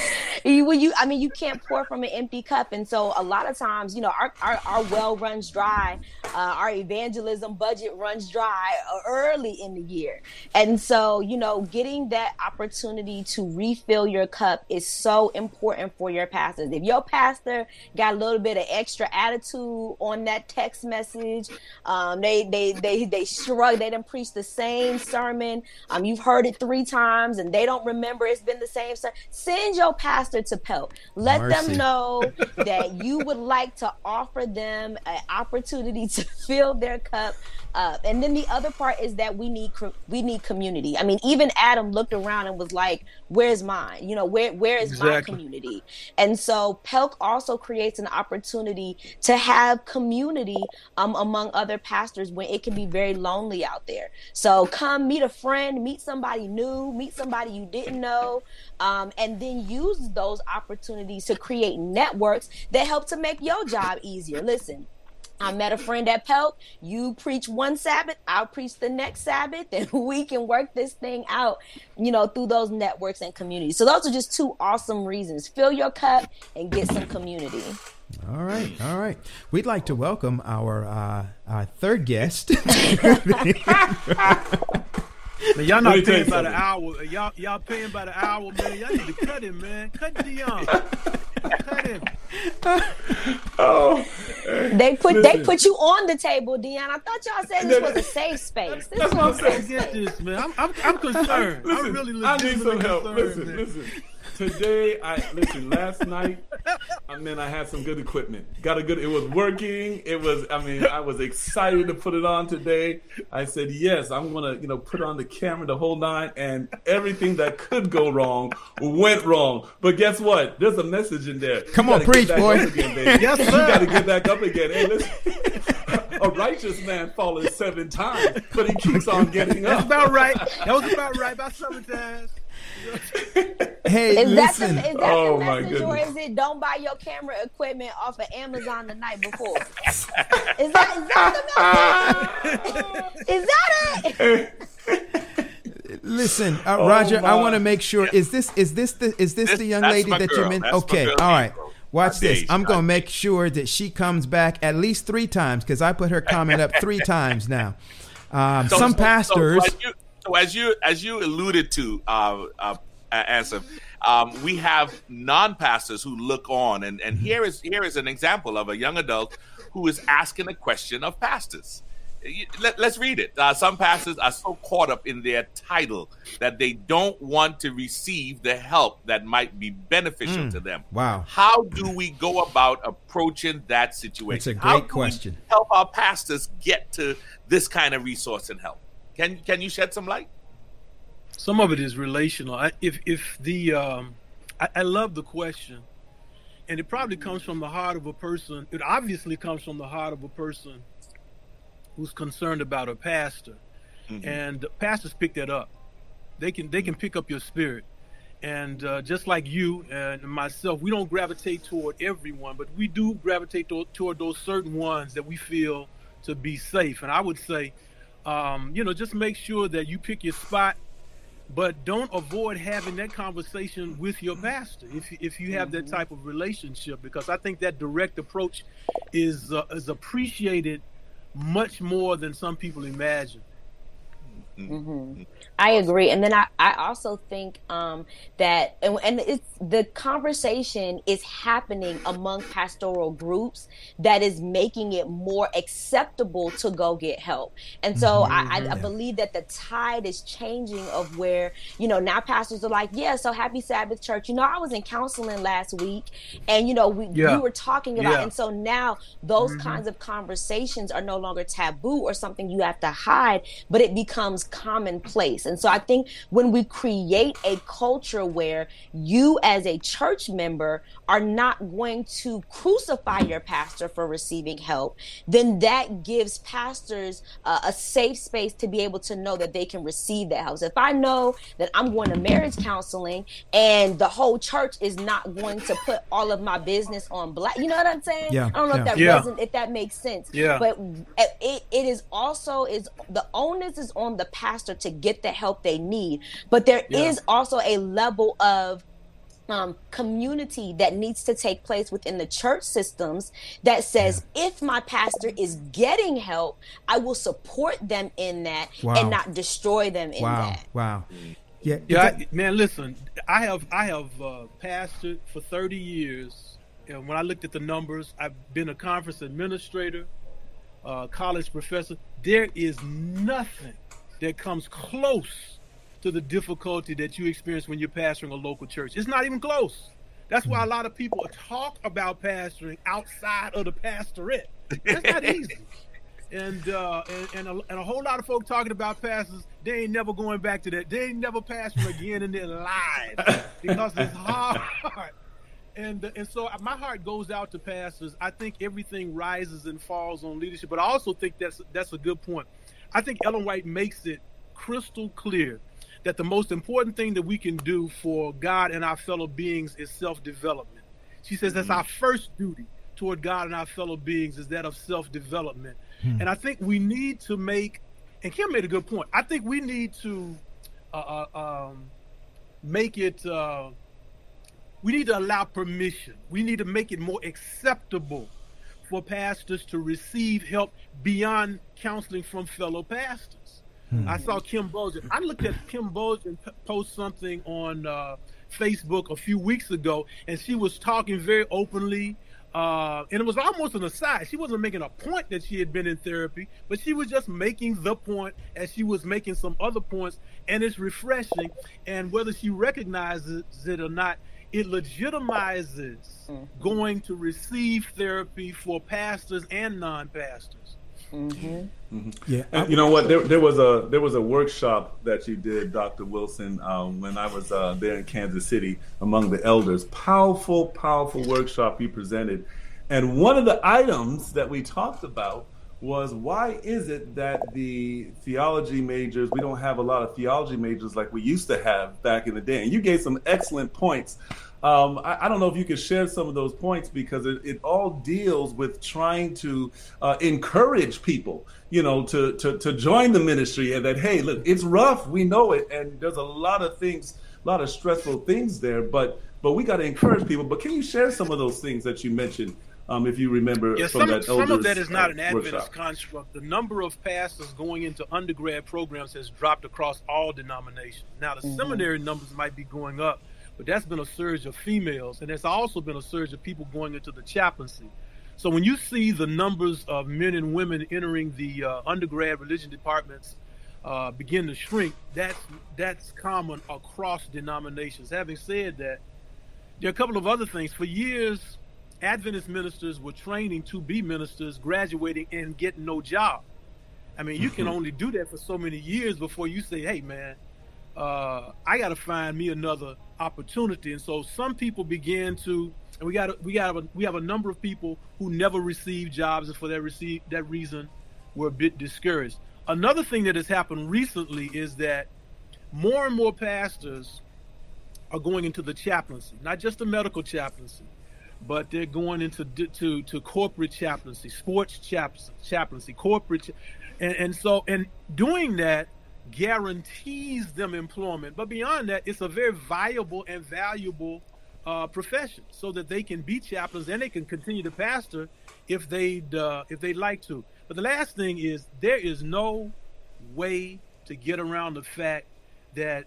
You, you, I mean, you can't pour from an empty cup. And so a lot of times, you know, our, our, our well runs dry. Uh, our evangelism budget runs dry early in the year. And so, you know, getting that opportunity to refill your cup is so important for your pastors. If your pastor got a little bit of extra attitude on that text message, message. Um, they they they they shrug. They didn't preach the same sermon. Um, you've heard it three times and they don't remember it's been the same sermon. Send your pastor to Pelk. Let Mercy. them know that you would like to offer them an opportunity to [LAUGHS] fill their cup up. And then the other part is that we need we need community. I mean, even Adam looked around and was like, "Where's mine? You know, where where is exactly. my community?" And so Pelk also creates an opportunity to have community um, among other pastors when it can be very lonely out there. So come meet a friend, meet somebody new, meet somebody you didn't know, um, and then use those opportunities to create networks that help to make your job easier. Listen. I met a friend at Pelk. You preach one Sabbath, I'll preach the next Sabbath, [LAUGHS] and we can work this thing out, you know, through those networks and communities. So those are just two awesome reasons. Fill your cup and get some community. All right, all right. We'd like to welcome our uh, our third guest. [LAUGHS] [LAUGHS] Man, y'all not me tell you paying by the hour. Y'all y'all paying by the hour, man. Y'all need to cut him, man. Cut Dion. cut him. Oh, They put they put you on the table, Dion. I thought y'all said this was a safe space. This That's was what I'm a saying. safe Forget space. this, man. I'm I'm, I'm concerned. listen, I'm really I need some help. Listen, man. listen. Today, I listen. Last night, I mean, I had some good equipment. Got a good. It was working. It was. I mean, I was excited to put it on today. I said, yes, I'm gonna, you know, put on the camera the whole nine, and everything that could go wrong went wrong. But guess what? There's a message in there. Come on, gotta preach, boy. Again, baby. [LAUGHS] Yes, sir. You got to get back up again. Hey, listen. [LAUGHS] a righteous man falls seven times, but he keeps on getting up. That's about right. That was about right. About seven times. [LAUGHS] Hey, Is that the, listen. is that Oh, the my message, or is it don't buy your camera equipment off of Amazon the night before? is that is that the message? is that it? [LAUGHS] Listen, uh, Roger. I Oh, want to make sure. Is this is this the is this, This- the young lady that girl. you're meant? That's Okay, girl, all right. April. Watch My this. days, I'm gonna make sure that she comes back at least three times because I put her comment up three [LAUGHS] times now. Um, So- some so- so pastors. as you, so as you as you alluded to, uh, uh, Ansem, um, we have non-pastors who look on, and and here is here is an example of a young adult who is asking a question of pastors. Let, us read it. Uh, some pastors are so caught up in their title that they don't want to receive the help that might be beneficial to them. Wow. How do we go about approaching that situation? It's a How great question. help our pastors get to this kind of resource and help. Can can you shed some light? Some of it is relational. I, if if the um, I, I love the question, and it probably comes from the heart of a person. It obviously comes from the heart of a person who's concerned about a pastor, Mhm. and pastors pick that up. They can they can pick up your spirit, and uh, just like you and myself, we don't gravitate toward everyone, but we do gravitate to, toward those certain ones that we feel to be safe. And I would say, um, you know, just make sure that you pick your spot but don't avoid having that conversation with your pastor if if you have that type of relationship because I think that direct approach is uh, is appreciated much more than some people imagine. Mhm. I agree, and then I, I also think um, that and, and it's the conversation is happening among pastoral groups that is making it more acceptable to go get help, and so I, I, I believe that the tide is changing of where you know now pastors are like, yeah, so happy Sabbath church. You know, I was in counseling last week, and you know we Yeah. we were talking about, Yeah. and so now those kinds of conversations are no longer taboo or something you have to hide, but it becomes commonplace. And so I think when we create a culture where you as a church member are not going to crucify your pastor for receiving help, then that gives pastors uh, a safe space to be able to know that they can receive that help. So if I know that I'm going to marriage counseling and the whole church is not going to put all of my business on black, you know what I'm saying? Yeah, I don't know if that Yeah. reson- if that makes sense. Yeah. But it, it is also is the onus is on the pastor to get the help they need. But there is Yeah. also a level of um, community that needs to take place within the church systems that says if my pastor is getting help, I will support them in that Wow. and not destroy them in Wow. that. Wow. Yeah. Yeah, I, man. Listen, I have I have uh, pastored for 30 years, and when I looked at the numbers, I've been a conference administrator, uh, college professor. There is nothing that comes close to the difficulty that you experience when you're pastoring a local church. It's not even close. That's why a lot of people talk about pastoring outside of the pastorate. That's not [LAUGHS] easy. And uh, and and a, and a whole lot of folk talking about pastors, they ain't never going back to that. They ain't never pastoring again in their lives because it's hard. And and so my heart goes out to pastors. I think everything rises and falls on leadership, but I also think that's that's a good point. I think Ellen White makes it crystal clear that the most important thing that we can do for God and our fellow beings is self-development. She says that's our first duty toward God and our fellow beings is that of self-development. And I think we need to make, and Kim made a good point. I think we need to uh, uh, um, make it. Uh, we need to allow permission. We need to make it more acceptable for pastors to receive help beyond counseling from fellow pastors. Hmm. I saw Kim Bulgin. I looked at Kim Bulgin post something on uh, Facebook a few weeks ago, and she was talking very openly. Uh, and it was almost an aside. She wasn't making a point that she had been in therapy, but she was just making the point as she was making some other points. And it's refreshing. And whether she recognizes it or not, it legitimizes mm-hmm. going to receive therapy for pastors and non-pastors. Mm-hmm. Mm-hmm. Yeah, and you know what? There, there, was a there was a workshop that you did, Dr. Wilson, um, when I was uh, there in Kansas City among the elders. Powerful, powerful workshop you presented, and one of the items that we talked about was why is it that the theology majors we don't have a lot of theology majors like we used to have back in the day? And you gave some excellent points um, I, I, don't know if you could share some of those points because it, it all deals with trying to uh, encourage people, you know, to, to to join the ministry and that hey, look, it's rough, we know it, and there's a lot of things, a lot of stressful things there, but but we got to encourage people. But can you share some of those things that you mentioned? Um, if you remember yeah, from some, that some of that is not uh, an Adventist workshop. construct. The number of pastors going into undergrad programs has dropped across all denominations. Now, the mm-hmm. seminary numbers might be going up, but that's been a surge of females, and there's also been a surge of people going into the chaplaincy. So when you see the numbers of men and women entering the uh, undergrad religion departments uh, begin to shrink, that's that's common across denominations. Having said that, there are a couple of other things. For years, Adventist ministers were training to be ministers, graduating and getting no job. I mean, you can mm-hmm. only do that for so many years before you say, "Hey, man, uh, I got to find me another opportunity. And so some people began to, and we got we got a, we have a number of people who never received jobs, and for that receive that reason, were a bit discouraged. Another thing that has happened recently is that more and more pastors are going into the chaplaincy, not just the medical chaplaincy, but they're going into to to corporate chaplaincy, sports chaplaincy, chaplaincy corporate, and, and so and doing that guarantees them employment. But beyond that, it's a very viable and valuable uh, profession, so that they can be chaplains and they can continue to pastor if they uh, if they like to. But the last thing is there is no way to get around the fact that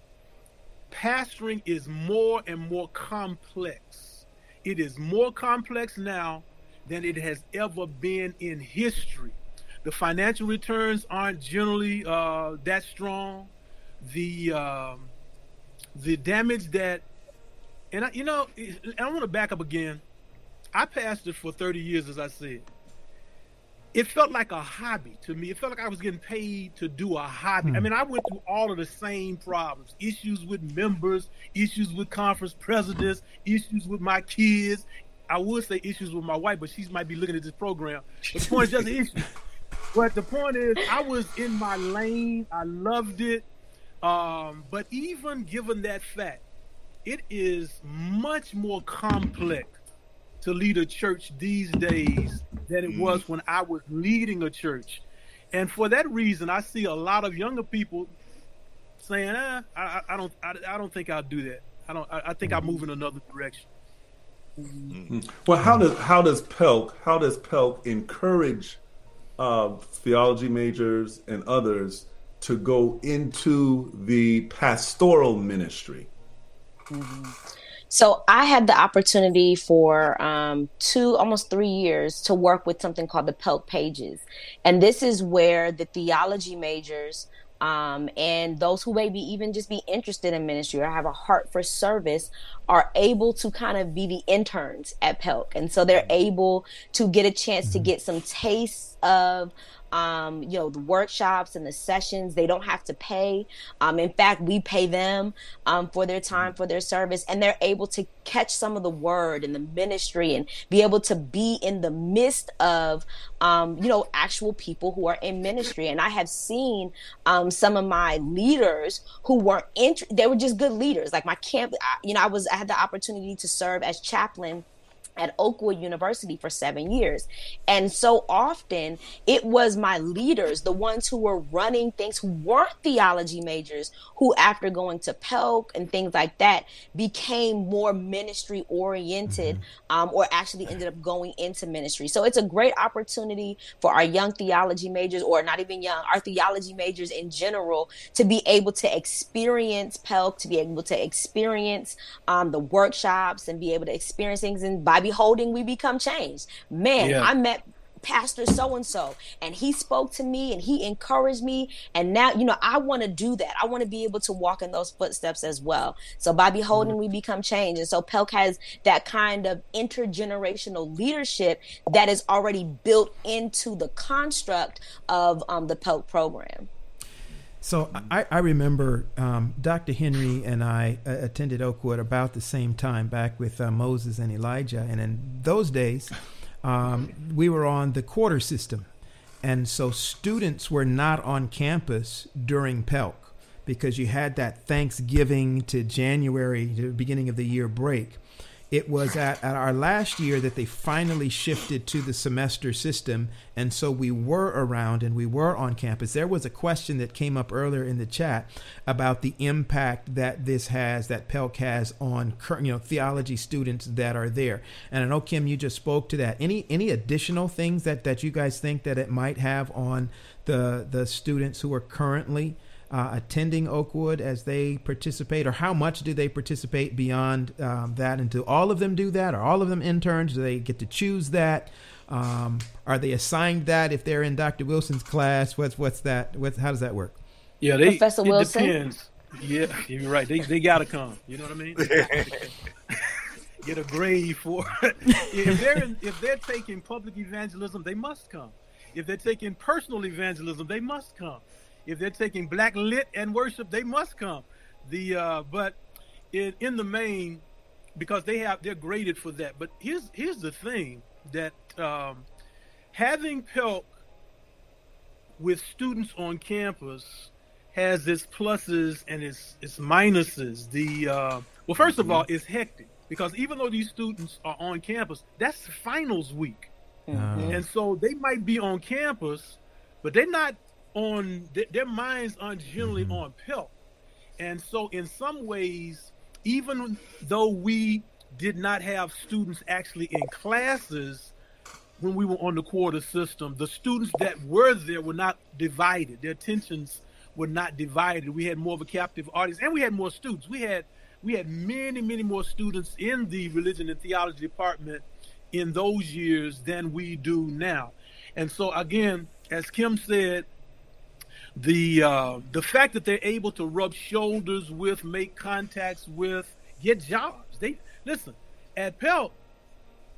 pastoring is more and more complex. It is more complex now than it has ever been in history. The financial returns aren't generally uh, that strong. The um, the damage that, and I, you know, I want to back up again. I pastored for 30 years, as I said. It felt like a hobby to me. It felt like I was getting paid to do a hobby. Hmm. I mean, I went through all of the same problems issues with members, issues with conference presidents, issues with my kids. I would say issues with my wife, but she might be looking at this program. But the point is just issues. [LAUGHS] But the point is, I was in my lane. I loved it. Um, but even given that fact, it is much more complex to lead a church these days than it was when I was leading a church. And for that reason, I see a lot of younger people saying, eh, I, I, don't, I, I, don't think I'll do that. I don't. I, I think I'll move in another direction. Mm. Well, how does how does Pelk how does Pelk encourage uh, theology majors and others to go into the pastoral ministry? Mm-hmm. So I had the opportunity for um, two, almost three years to work with something called the Pelk Pages. And this is where the theology majors um, and those who maybe even just be interested in ministry or have a heart for service are able to kind of be the interns at Pelk. And so they're able to get a chance to mm-hmm. get some tastes of um, you know, the workshops and the sessions. They don't have to pay. Um, in fact, we pay them um, for their time, for their service, and they're able to catch some of the word and the ministry and be able to be in the midst of, um, you know, actual people who are in ministry. And I have seen um, some of my leaders who were int- they were just good leaders. Like my camp, you know, I was I had the opportunity to serve as chaplain at Oakwood University for seven years. And so often it was my leaders, the ones who were running things, who weren't theology majors, who after going to PELC and things like that became more ministry oriented mm-hmm. um, or actually ended up going into ministry. So it's a great opportunity for our young theology majors, or not even young, our theology majors in general, to be able to experience PELC, to be able to experience um, the workshops and be able to experience things in Bible beholding we become changed. Man, yeah. I met pastor so and so and he spoke to me and he encouraged me and now you know i want to do that i want to be able to walk in those footsteps as well so by beholding mm-hmm. we become changed and so pelc has that kind of intergenerational leadership that is already built into the construct of um, the pelc program so I, I remember um, Dr. Henry and I uh, attended Oakwood about the same time back with uh, Moses and Elijah. And in those days, um, we were on the quarter system. And so students were not on campus during PELC because you had that Thanksgiving to January, the beginning of the year break. It was at, at our last year that they finally shifted to the semester system. And so we were around and we were on campus. There was a question that came up earlier in the chat about the impact that this has, that PELC has on you know theology students that are there. And I know Kim, you just spoke to that. Any any additional things that, that you guys think that it might have on the the students who are currently uh, attending Oakwood as they participate, or how much do they participate beyond um, that? And do all of them do that? Are all of them interns? Do they get to choose that? Um, are they assigned that if they're in Dr. Wilson's class? What's what's that? What how does that work? Yeah, they, Professor it Wilson. Depends. Yeah, you're right. They they gotta come. You know what I mean? [LAUGHS] Get a grade for [LAUGHS] if they're in, if they're taking public evangelism, they must come. If they're taking personal evangelism, they must come if they're taking black lit and worship, they must come. The uh, but in, in the main, because they have they're graded for that. But here's here's the thing that um, having PELC with students on campus has its pluses and its its minuses. The uh, well, 1st of all, it's hectic because even though these students are on campus, that's finals week, mm-hmm. and so they might be on campus, but they're not on their minds aren't generally mm-hmm. on PELC. And so in some ways, even though we did not have students actually in classes when we were on the quarter system, the students that were there were not divided. Their attentions were not divided. We had more of a captive audience and we had more students. We had we had many, many more students in the religion and theology department in those years than we do now. And so again, as Kim said, the uh, the fact that they're able to rub shoulders with, make contacts with, get jobs. They listen at PELC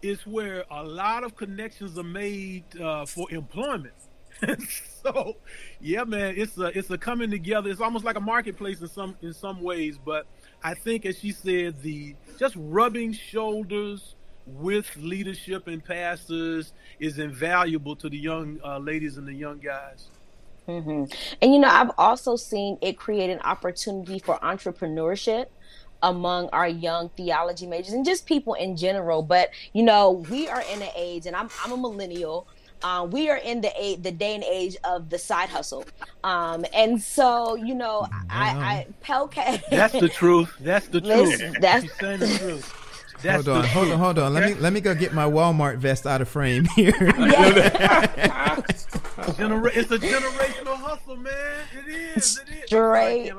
is where a lot of connections are made uh, for employment. [LAUGHS] so, yeah, man, it's a it's a coming together. It's almost like a marketplace in some in some ways. But I think, as she said, the just rubbing shoulders with leadership and pastors is invaluable to the young uh, ladies and the young guys. Mm-hmm. And you know, I've also seen it create an opportunity for entrepreneurship among our young theology majors and just people in general. But you know, we are in an age, and I'm I'm a millennial. Uh, we are in the age, the day and age of the side hustle, um, and so you know, I, I Pelcat. That's the truth. That's the truth. That's the truth. That's hold on, hold on, hold on. Let me let me go get my Walmart vest out of frame here. [LAUGHS] [LAUGHS] [LAUGHS] Genera- it's a generational hustle, man. It is. It is. Straight.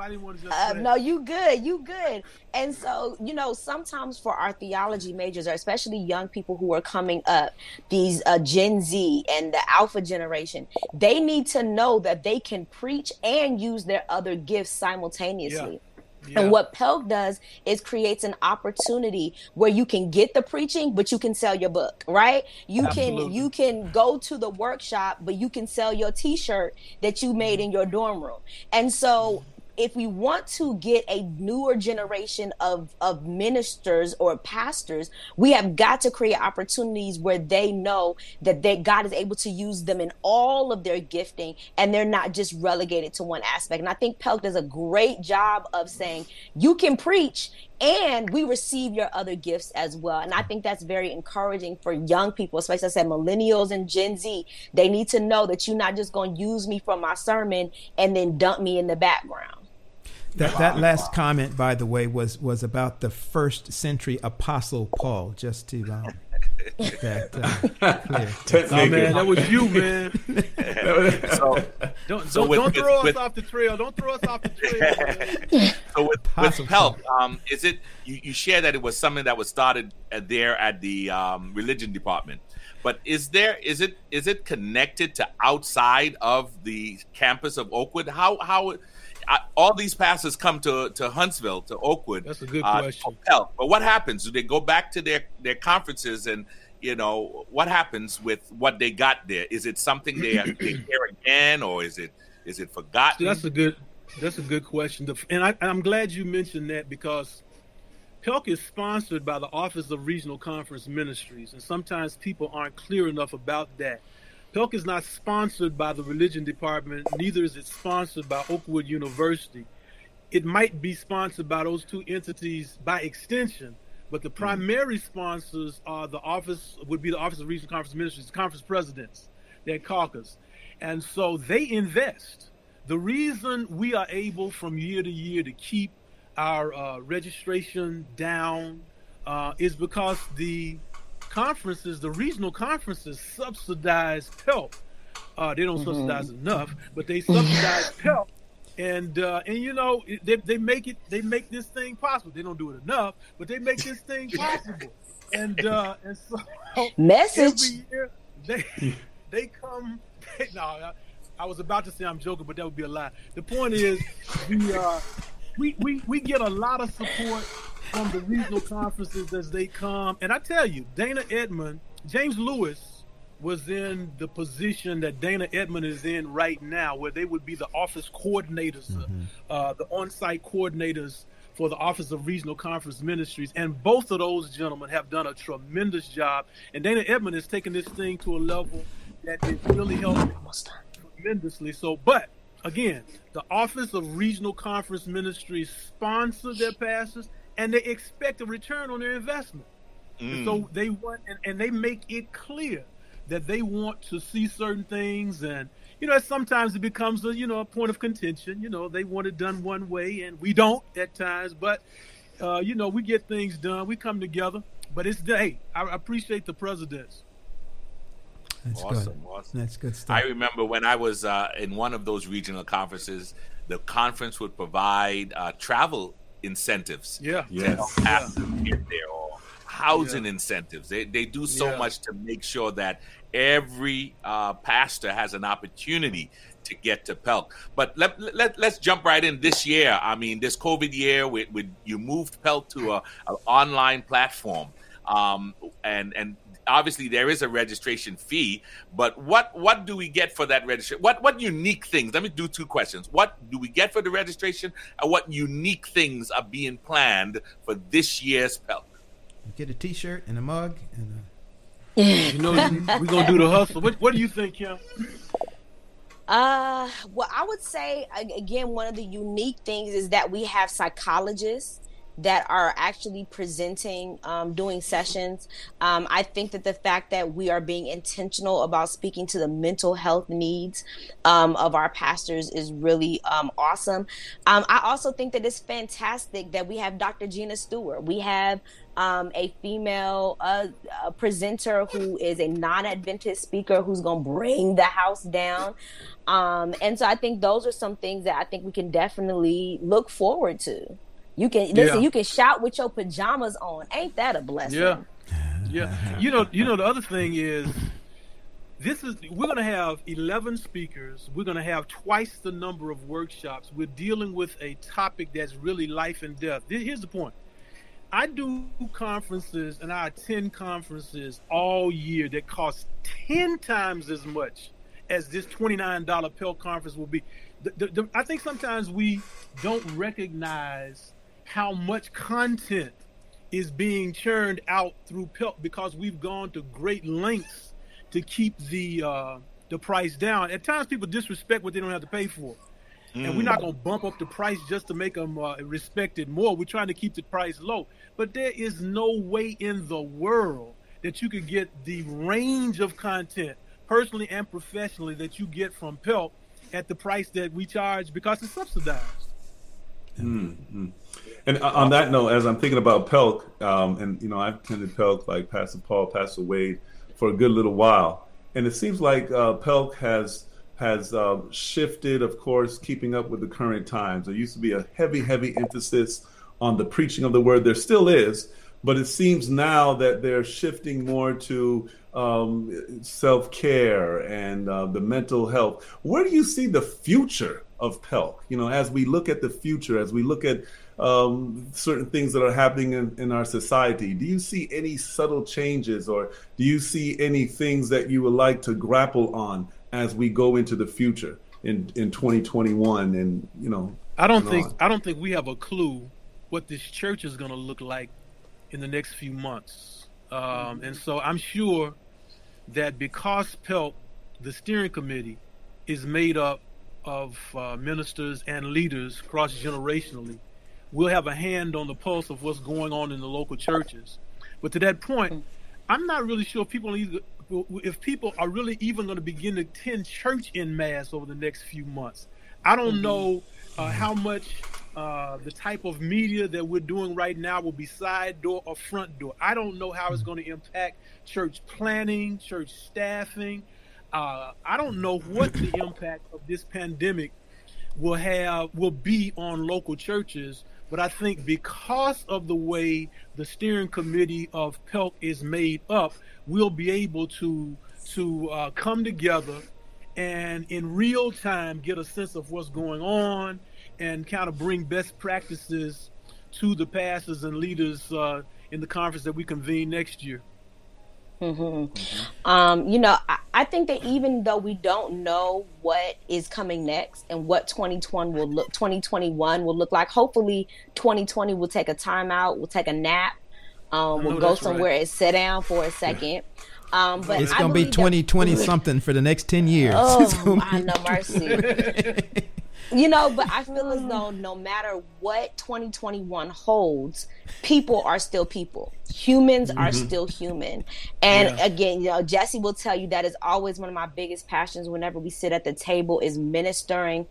Uh, no, you good. You good. And so, you know, sometimes for our theology majors, or especially young people who are coming up, these uh, Gen Z and the Alpha generation, they need to know that they can preach and use their other gifts simultaneously. Yeah. Yeah. And what PELC does is creates an opportunity where you can get the preaching, but you can sell your book, right? You Absolutely. can you can go to the workshop, but you can sell your T-shirt that you made in your dorm room. And so if we want to get a newer generation of of ministers or pastors, we have got to create opportunities where they know that they, God is able to use them in all of their gifting, and they're not just relegated to one aspect. And I think Pelk does a great job of saying you can preach and we receive your other gifts as well. And I think that's very encouraging for young people, especially I said millennials and Gen Z. They need to know that you're not just going to use me for my sermon and then dump me in the background. That that last comment, by the way, was was about the first century apostle Paul. Just to um, [LAUGHS] that uh, [LAUGHS] Oh man, that was you, man. [LAUGHS] So, Don't So don't, with- don't throw with- us off the trail. Don't throw us off the trail. So with, with Apostle Pelk, um, is it you, you share that it was something that was started there at the um, religion department? But is there is it is it connected to outside of the campus of Oakwood? How how I, all these pastors come to to Huntsville to Oakwood? That's a good uh, question. But what happens? Do they go back to their their conferences and you know what happens with what they got there? Is it something they [CLEARS THROAT] they hear again, or is it is it forgotten? That's a good. That's a good question. And I, I'm glad you mentioned that because Pelk is sponsored by the Office of Regional Conference Ministries, and sometimes people aren't clear enough about that. Pelk is not sponsored by the religion department, neither is it sponsored by Oakwood University. It might be sponsored by those two entities by extension, but the primary sponsors are the office would be the Office of Regional Conference Ministries, conference presidents, their caucus. And so they invest. The reason we are able from year to year to keep our uh, registration down uh, is because the conferences, the regional conferences, subsidize PELC. Uh, they don't subsidize enough, but they subsidize [LAUGHS] PELC, and uh, and you know they, they make it they make this thing possible. They don't do it enough, but they make this thing possible. And uh, and so [LAUGHS] Message. every year they [LAUGHS] they come. They, no, I, I was about to say I'm joking, but that would be a lie. The point is, we uh, we we we get a lot of support from the regional conferences as they come. And I tell you, Dana Edmond, James Lewis was in the position that Dana Edmond is in right now, where they would be the office coordinators, uh, the on-site coordinators for the Office of Regional Conference Ministries. And both of those gentlemen have done a tremendous job. And Dana Edmond has taken this thing to a level that is really helping tremendously. So, but again, the Office of Regional Conference Ministries sponsor their pastors, and they expect a return on their investment. And so they want, and, and they make it clear that they want to see certain things, and you know, sometimes it becomes a you know a point of contention. You know, they want it done one way, and we don't at times. But uh, you know, we get things done. We come together. But it's hey, I I appreciate the presidents. That's Awesome, good. awesome. That's good stuff. I remember when I was uh, in one of those regional conferences, the conference would provide uh, travel incentives. Yeah. Yes. pastors get there, or housing incentives. They, they do so Yeah. much to make sure that every uh, pastor has an opportunity to get to Pelk. But let, let, let's jump right in this year. I mean, this COVID year, with, with you moved Pelk to a, an online platform. Um, and, and obviously there is a registration fee, but what what do we get for that registration? What what unique things? Let me do two questions. What do we get for the registration, and what unique things are being planned for this year's Pelk? Get a T-shirt and a mug and You know, we're gonna do the hustle. What, what do you think, Kim? Uh, well, I would say again, one of the unique things is that we have psychologists that are actually presenting, um, doing sessions. Um, I think that the fact that we are being intentional about speaking to the mental health needs um, of our pastors is really um, awesome. Um, I also think that it's fantastic that we have Dr. Gina Stewart. We have um, a female uh, uh, presenter who is a non-Adventist speaker who's going to bring the house down. Um, and so I think those are some things that I think we can definitely look forward to. You can listen. Yeah. You can shout with your pajamas on. Ain't that a blessing? Yeah, yeah. You know, you know. The other thing is, this is we're going to have eleven speakers. We're going to have twice the number of workshops. We're dealing with a topic that's really life and death. Here's the point. I do conferences and I attend conferences all year that cost ten times as much as this twenty nine dollar Pell conference will be. the, the, the, I think sometimes we don't recognize how much content is being churned out through Pelk because we've gone to great lengths to keep the uh, the price down. At times, people disrespect what they don't have to pay for, mm. and we're not going to bump up the price just to make them uh, respected more. We're trying to keep the price low, but there is no way in the world that you could get the range of content, personally and professionally, that you get from Pelk at the price that we charge because it's subsidized. Mm-hmm. And on that note, as I'm thinking about Pelk, um, and you know, I've attended Pelk like Pastor Paul, Pastor Wade for a good little while, and it seems like uh, Pelk has has uh, shifted, of course, keeping up with the current times. There used to be a heavy, heavy emphasis on the preaching of the word. There still is, but it seems now that they're shifting more to um, self care and uh, the mental health. Where do you see the future of Pelk? You know, as we look at the future, as we look at um, certain things that are happening in, in, our society, do you see any subtle changes or do you see any things that you would like to grapple on as we go into the future in, in 2021? And, you know, I don't think, on? I don't think we have a clue what this church is going to look like in the next few months. Um, and so I'm sure that because PELC, the steering committee, is made up of uh, ministers and leaders cross generationally, we'll have a hand on the pulse of what's going on in the local churches. But to that point, I'm not really sure if people either, if people are really even going to begin to attend church in mass over the next few months. I don't mm-hmm. know uh, how much uh, the type of media that we're doing right now will be side door or front door. I don't know how it's going to impact church planning, church staffing. Uh, I don't know what the [COUGHS] impact of this pandemic will have will be on local churches. But I think because of the way the steering committee of PELC is made up, we'll be able to to uh, come together and in real time get a sense of what's going on and kind of bring best practices to the pastors and leaders uh, in the conference that we convene next year. Mm-hmm. Um, you know, I, I, think that even though we don't know what is coming next and what 2020 will look, 2021 will look like, hopefully 2020 will take a timeout, we'll take a nap, um, we'll go somewhere right. and sit down for a second. Um, but it's gonna be 2020 something for the next 10 years. Oh, I know mercy. [LAUGHS] you know, but I feel as though no matter what 2021 holds, people are still people. Humans mm-hmm. are still human. And yeah. again, you know, Jesse will tell you that is always one of my biggest passions whenever we sit at the table is ministering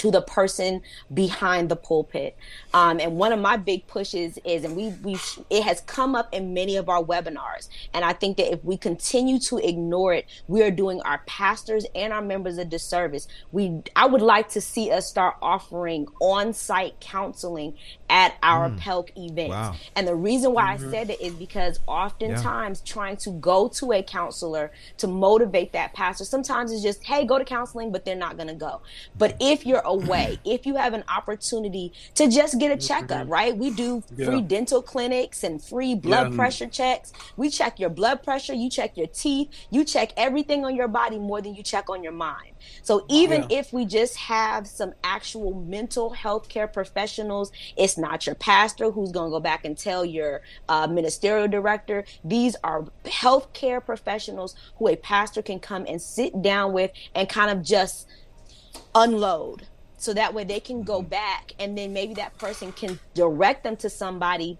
to the person behind the pulpit. Um, and one of my big pushes is, and we we it has come up in many of our webinars, and I think that if we continue to ignore it, we are doing our pastors and our members a disservice. We I would like to see us start offering on-site counseling at our mm. PELC events. Wow. And the reason why mm-hmm. I said it is because oftentimes yeah. trying to go to a counselor to motivate that pastor, sometimes it's just, hey, go to counseling, but they're not going to go. But if you're away, if you have an opportunity to just get a checkup, right? We do yeah. free dental clinics and free blood yeah. pressure checks. We check your blood pressure, you check your teeth, you check everything on your body more than you check on your mind. So even yeah. if we just have some actual mental health care professionals, it's not your pastor who's going to go back and tell your uh, ministerial director. These are healthcare professionals who a pastor can come and sit down with and kind of just unload. So that way they can go mm-hmm. back and then maybe that person can direct them to somebody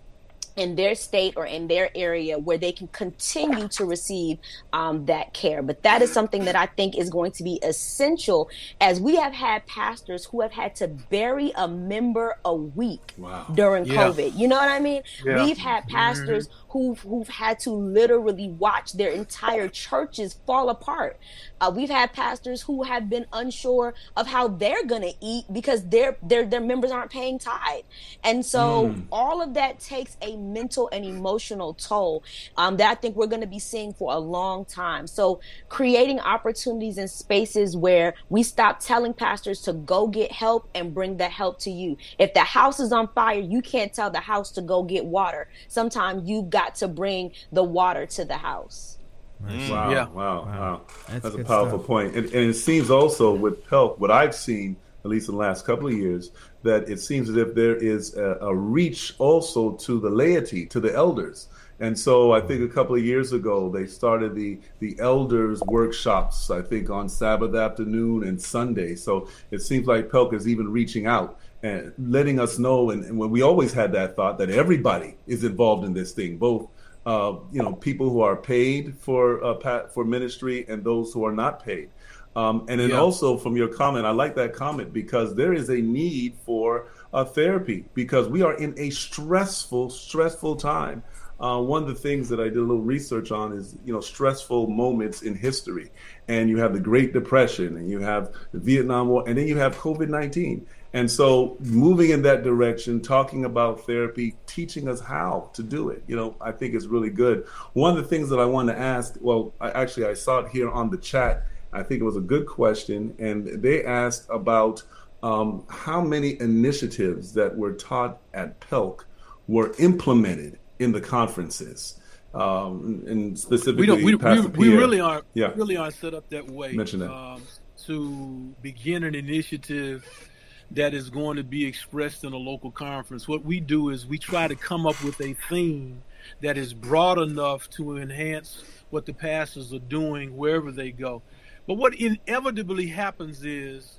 in their state or in their area where they can continue to receive um, that care. But that is something that I think is going to be essential as we have had pastors who have had to bury a member a week wow. during yeah. COVID. You know what I mean? Yeah. We've had pastors mm-hmm who've who've had to literally watch their entire churches fall apart. Uh, we've had pastors who have been unsure of how they're going to eat because their their their members aren't paying tithe, and so mm. all of that takes a mental and emotional toll um, that I think we're going to be seeing for a long time. So creating opportunities and spaces where we stop telling pastors to go get help and bring that help to you. If the house is on fire, you can't tell the house to go get water. Sometimes you've got got to bring the water to the house. Mm. Wow, yeah. wow, wow, wow. That's, That's a powerful stuff. point. And, and, it seems also with PELC, what I've seen at least in the last couple of years, that it seems as if there is a, a reach also to the laity, to the elders. And so I think a couple of years ago they started the the elders workshops. I think on Sabbath afternoon and Sunday. So it seems like Pelk is even reaching out and letting us know. And, and when we always had that thought that everybody is involved in this thing, both uh, you know people who are paid for uh, for ministry and those who are not paid. Um, and then yeah. also from your comment, I like that comment because there is a need for uh, therapy because we are in a stressful, stressful time. Uh, one of the things that I did a little research on is, you know, stressful moments in history. And you have the Great Depression, and you have the Vietnam War, and then you have COVID 19. And so, moving in that direction, talking about therapy, teaching us how to do it, you know, I think is really good. One of the things that I want to ask, well, I, actually, I saw it here on the chat. I think it was a good question, and they asked about um, how many initiatives that were taught at PELC were implemented in the conferences. Um, and specifically, we don't. We, we, we really aren't. Yeah. really aren't set up that way. Mention that. Um, to begin an initiative that is going to be expressed in a local conference. What we do is we try to come up with a theme that is broad enough to enhance what the pastors are doing wherever they go. But what inevitably happens is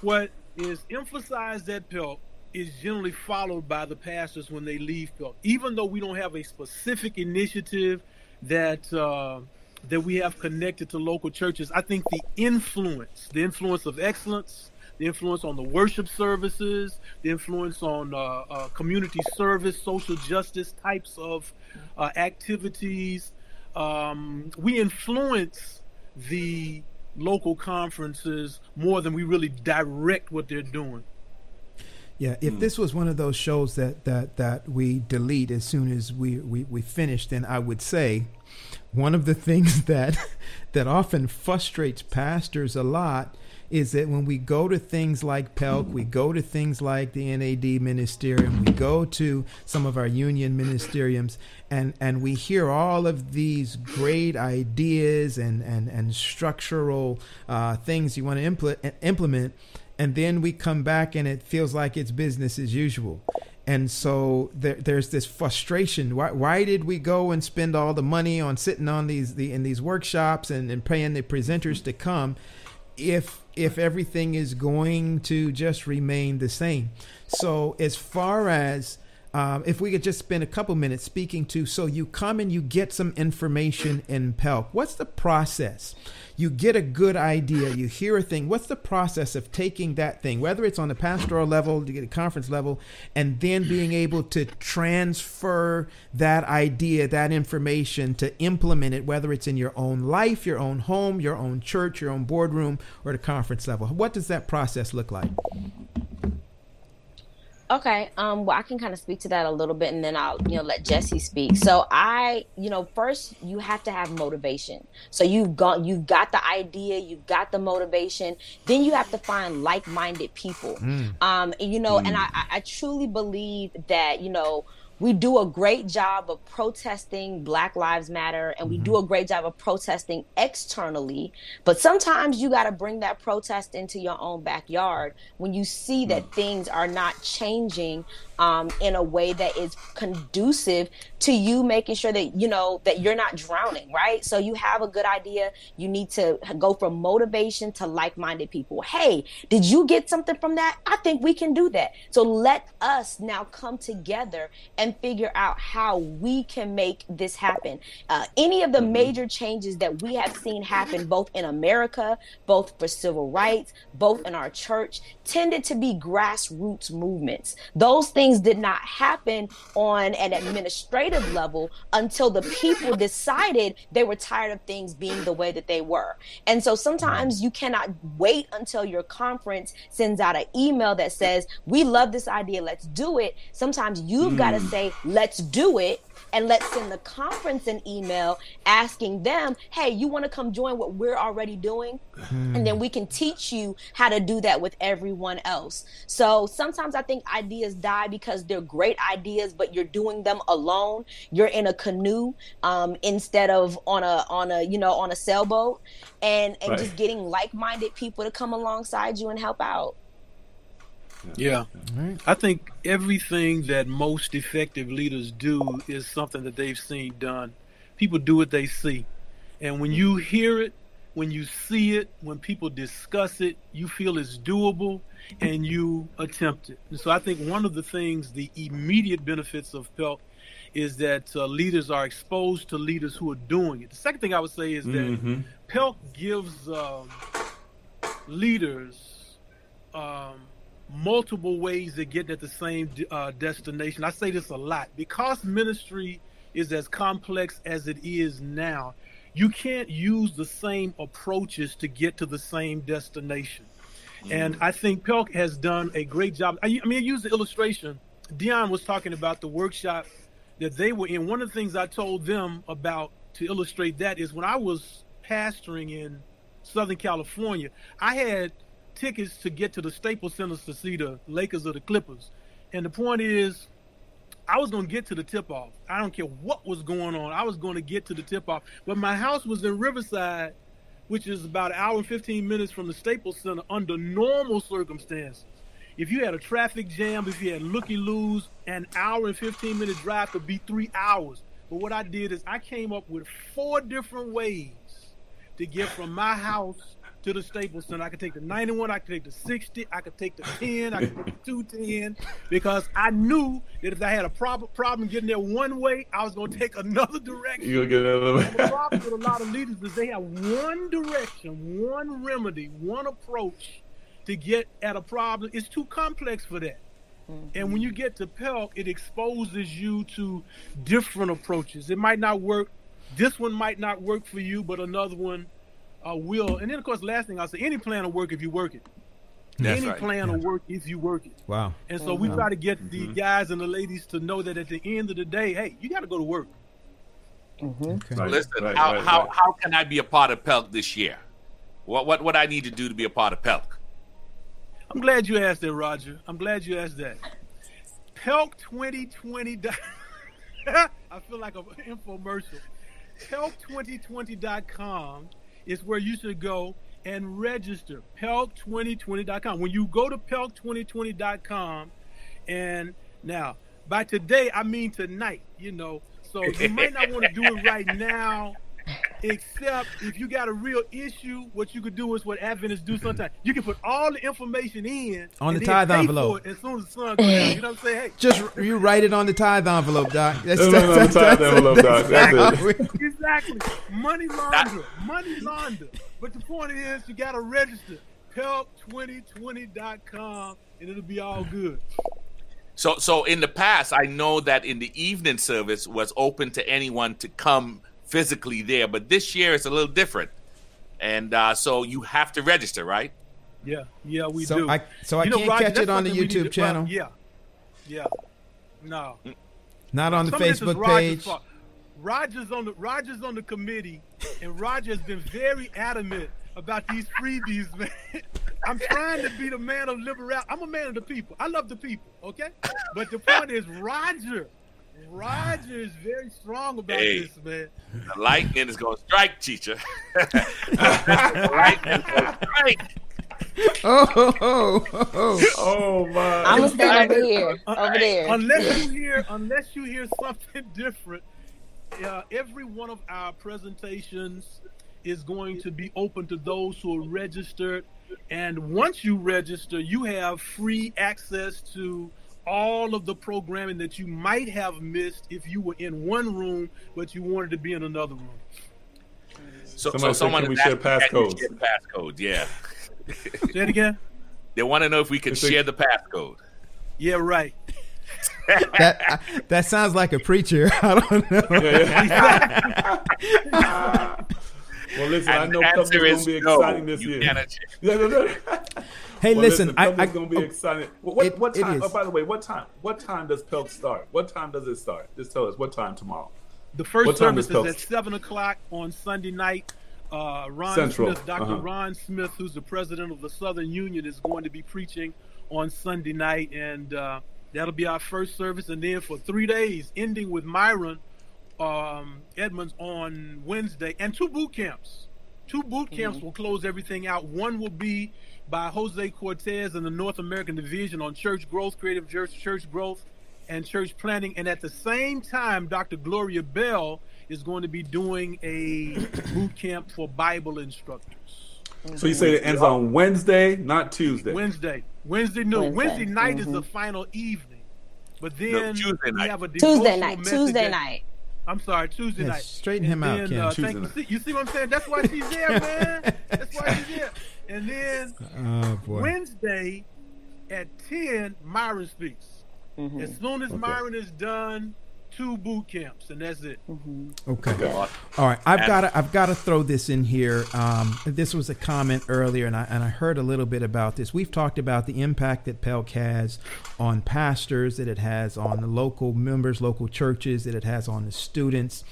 what is emphasized at PELC is generally followed by the pastors when they leave PELC. Even though we don't have a specific initiative that uh, that we have connected to local churches, I think the influence, the influence of excellence, the influence on the worship services, the influence on uh, uh, community service, social justice types of uh, activities, um, we influence the local conferences more than we really direct what they're doing. Yeah, if mm. this was one of those shows that that that we delete as soon as we we, we finish, then I would say one of the [LAUGHS] things that that often frustrates pastors a lot is that when we go to things like PELC, we go to things like the NAD ministerium, we go to some of our union ministeriums, and, and we hear all of these great ideas and, and, and structural uh, things you want to impl- implement, and then we come back and it feels like it's business as usual. And so there, there's this frustration. Why, why did we go and spend all the money on sitting on these the, in these workshops and, and paying the presenters to come if if everything is going to just remain the same so as far as um, if we could just spend a couple minutes speaking to so you come and you get some information in PELC. What's the process? You get a good idea, you hear a thing. What's the process of taking that thing, whether it's on the pastoral level, to get a conference level, and then being able to transfer that idea, that information to implement it, whether it's in your own life, your own home, your own church, your own boardroom, or the conference level? What does that process look like? Okay. Um, well, I can kind of speak to that a little bit and then I'll, you know, let Jesse speak. So I, you know, first you have to have motivation. So you've got, you've got the idea, you've got the motivation. Then you have to find like-minded people. Mm. Um, and, you know, mm. and I, I truly believe that, you know, we do a great job of protesting Black Lives Matter and we mm-hmm. do a great job of protesting externally. But sometimes you got to bring that protest into your own backyard when you see that mm. things are not changing um, in a way that is conducive to you making sure that you know that you're not drowning right? So you have a good idea. You need to go from motivation to like-minded people. Hey did you get something from that? I think we can do that. So let us now come together and figure out how we can make this happen. Uh, any of the mm-hmm. major changes that we have seen happen both in america both for civil rights both in our church tended to be grassroots movements those things did not happen on an administrative level until the people decided they were tired of things being the way that they were. And so sometimes you cannot wait until your conference sends out an email that says, We love this idea, let's do it. Sometimes you've mm. got to say, Let's do it and let's send the conference an email asking them, hey, you want to come join what we're already doing? Hmm. And then we can teach you how to do that with everyone else. So sometimes I think ideas die because they're great ideas, but you're doing them alone. You're in a canoe um, instead of on a on a you know on a sailboat, and and right. just getting like minded people to come alongside you and help out. Yeah. I think everything that most effective leaders do is something that they've seen done. People do what they see. And when you hear it, when you see it, when people discuss it, you feel it's doable and you attempt it. And so I think one of the things, the immediate benefits of PELC is that uh, leaders are exposed to leaders who are doing it. The second thing I would say is that Mhm. PELC gives um, leaders um, multiple ways of getting at the same uh, destination. I say this a lot because ministry is as complex as it is now. You can't use the same approaches to get to the same destination. And I think Pelk has done a great job. I, I mean, I use the illustration. Dion was talking about the workshop that they were in. One of the things I told them about to illustrate that is when I was pastoring in Southern California, I had tickets to get to the Staples Center to see the Lakers or the Clippers. And the point is, I was going to get to the tip off. I don't care what was going on. I was going to get to the tip off. But my house was in Riverside, which is about an hour and 15 minutes from the Staples Center under normal circumstances. If you had a traffic jam, if you had looky loos, an hour and 15 minute drive could be three hours. But what I did is I came up with four different ways to get from my house to the Staples Center. I could take the 91, I could take the 60, I could take the [LAUGHS] 10, I could take the 210, because I knew that if I had a prob- problem getting there one way, I was going to take another [LAUGHS] direction. You gonna get another And the problem with a lot of [LAUGHS] leaders is they have one direction, one remedy, one approach to get at a problem. It's too complex for that. Mm-hmm. And when you get to PELC, it exposes you to different approaches. It might not work. This one might not work for you, but another one uh, will. And then, of course, last thing I'll say: any plan will work if you work it. That's any right. plan will work if you work it. Wow. And so we try to get the Mm-hmm. guys and the ladies to know that at the end of the day, hey, you got to go to work. Okay. Right, Listen, right, how, right, how, right. how can I be a part of PELC this year? What what what I need to do to be a part of PELC? I'm glad you asked that, Roger. I'm glad you asked that. Pelk 2020. [LAUGHS] I feel like an infomercial. Pelk2020.com is where you should go and register. Pelk2020.com. When you go to Pelk2020.com, and now by today I mean tonight. You know, so you might not want to do it right now. Except if you got a real issue, what you could do is what Adventists do sometimes. You can put all the information in On the then tithe envelope. it as soon as the sun comes out. You know what I'm saying? Hey, Just you write it on the tithe envelope, Doc. [LAUGHS] That's, No, no, no, the tithe envelope, Doc. That's it. [LAUGHS] exactly. Money launder. Money launder. But the point is, you got to register. Pelk2020.com and it'll be all good. So so in the past, I know that in the evening service was open to anyone to come physically there, but this year it's a little different, and uh, so you have to register, right? Yeah, yeah, we So do. I- so I know, can't Roger, catch it on the something we need YouTube to- channel? well, yeah, yeah. No, Not on the Some of this is Facebook Roger's page. fault. Roger's on the Roger's on the committee, and Roger has been very adamant about these freebies, [LAUGHS] man. I'm trying to be the man of liberality. I'm a man of the people. I love the people, okay? But the point is, Roger, Roger is very strong about Hey. this, man. The lightning is going to strike, teacher. the lightning is going to strike. Oh, oh, oh, oh. Oh my! I'm gonna stand over here, over there. Unless you hear, unless you hear something different, uh, every one of our presentations is going to be open to those who are registered. And once you register, you have free access to all of the programming that you might have missed if you were in one room, but you wanted to be in another room. So, Somebody so someone we is share asking, passcodes? share Passcode, yeah. Say it again. [LAUGHS] They want to know if we can share the passcode. Yeah, right. that that sounds like a preacher. [LAUGHS] I don't know. [LAUGHS] well, listen, I know the is going to be no. exciting this You year. cannot [LAUGHS] share. Yeah, no, no. [LAUGHS] Hey, Well, listen, I, Pelk I is going to be oh, exciting. Well, what, It- what time? Oh, by the way, what time? What time does Pelk start? What time does it start? Just tell us. What time tomorrow? The first What service is Pelk- at seven o'clock on Sunday night. Uh, Ron Central, Smith, Dr. uh-huh. Ron Smith, who's the president of the Southern Union, is going to be preaching on Sunday night, and uh, that'll be our first service. And then for three days, ending with Myron um, Edmonds on Wednesday, and two boot camps. Two boot camps mm-hmm. will close everything out. One will be by Jose Cortes in the North American Division on church growth, creative church, church growth, and church planting. And at the same time, Dr. Gloria Bell is going to be doing a [COUGHS] boot camp for Bible instructors. So you say it ends on Wednesday, not Tuesday. Wednesday. Wednesday noon. Wednesday, Wednesday night mm-hmm. is the final evening. But then no, Tuesday we have a Tuesday night. Tuesday night. I'm sorry, Tuesday night. Straighten him then, out, Ken. Uh, thank, you, see, you see what I'm saying? That's why she's there, [LAUGHS] man. That's why she's there. And then oh, Wednesday at 10, Myron speaks. Mm-hmm. As soon as okay. Myron is done, two boot camps, and that's it. Mm-hmm. Okay. All right. I've got to I've got to throw this in here. Um, this was a comment earlier, and I and I heard a little bit about this. We've talked about the impact that Pelk has on pastors, that it has on the local members, local churches, that it has on the students.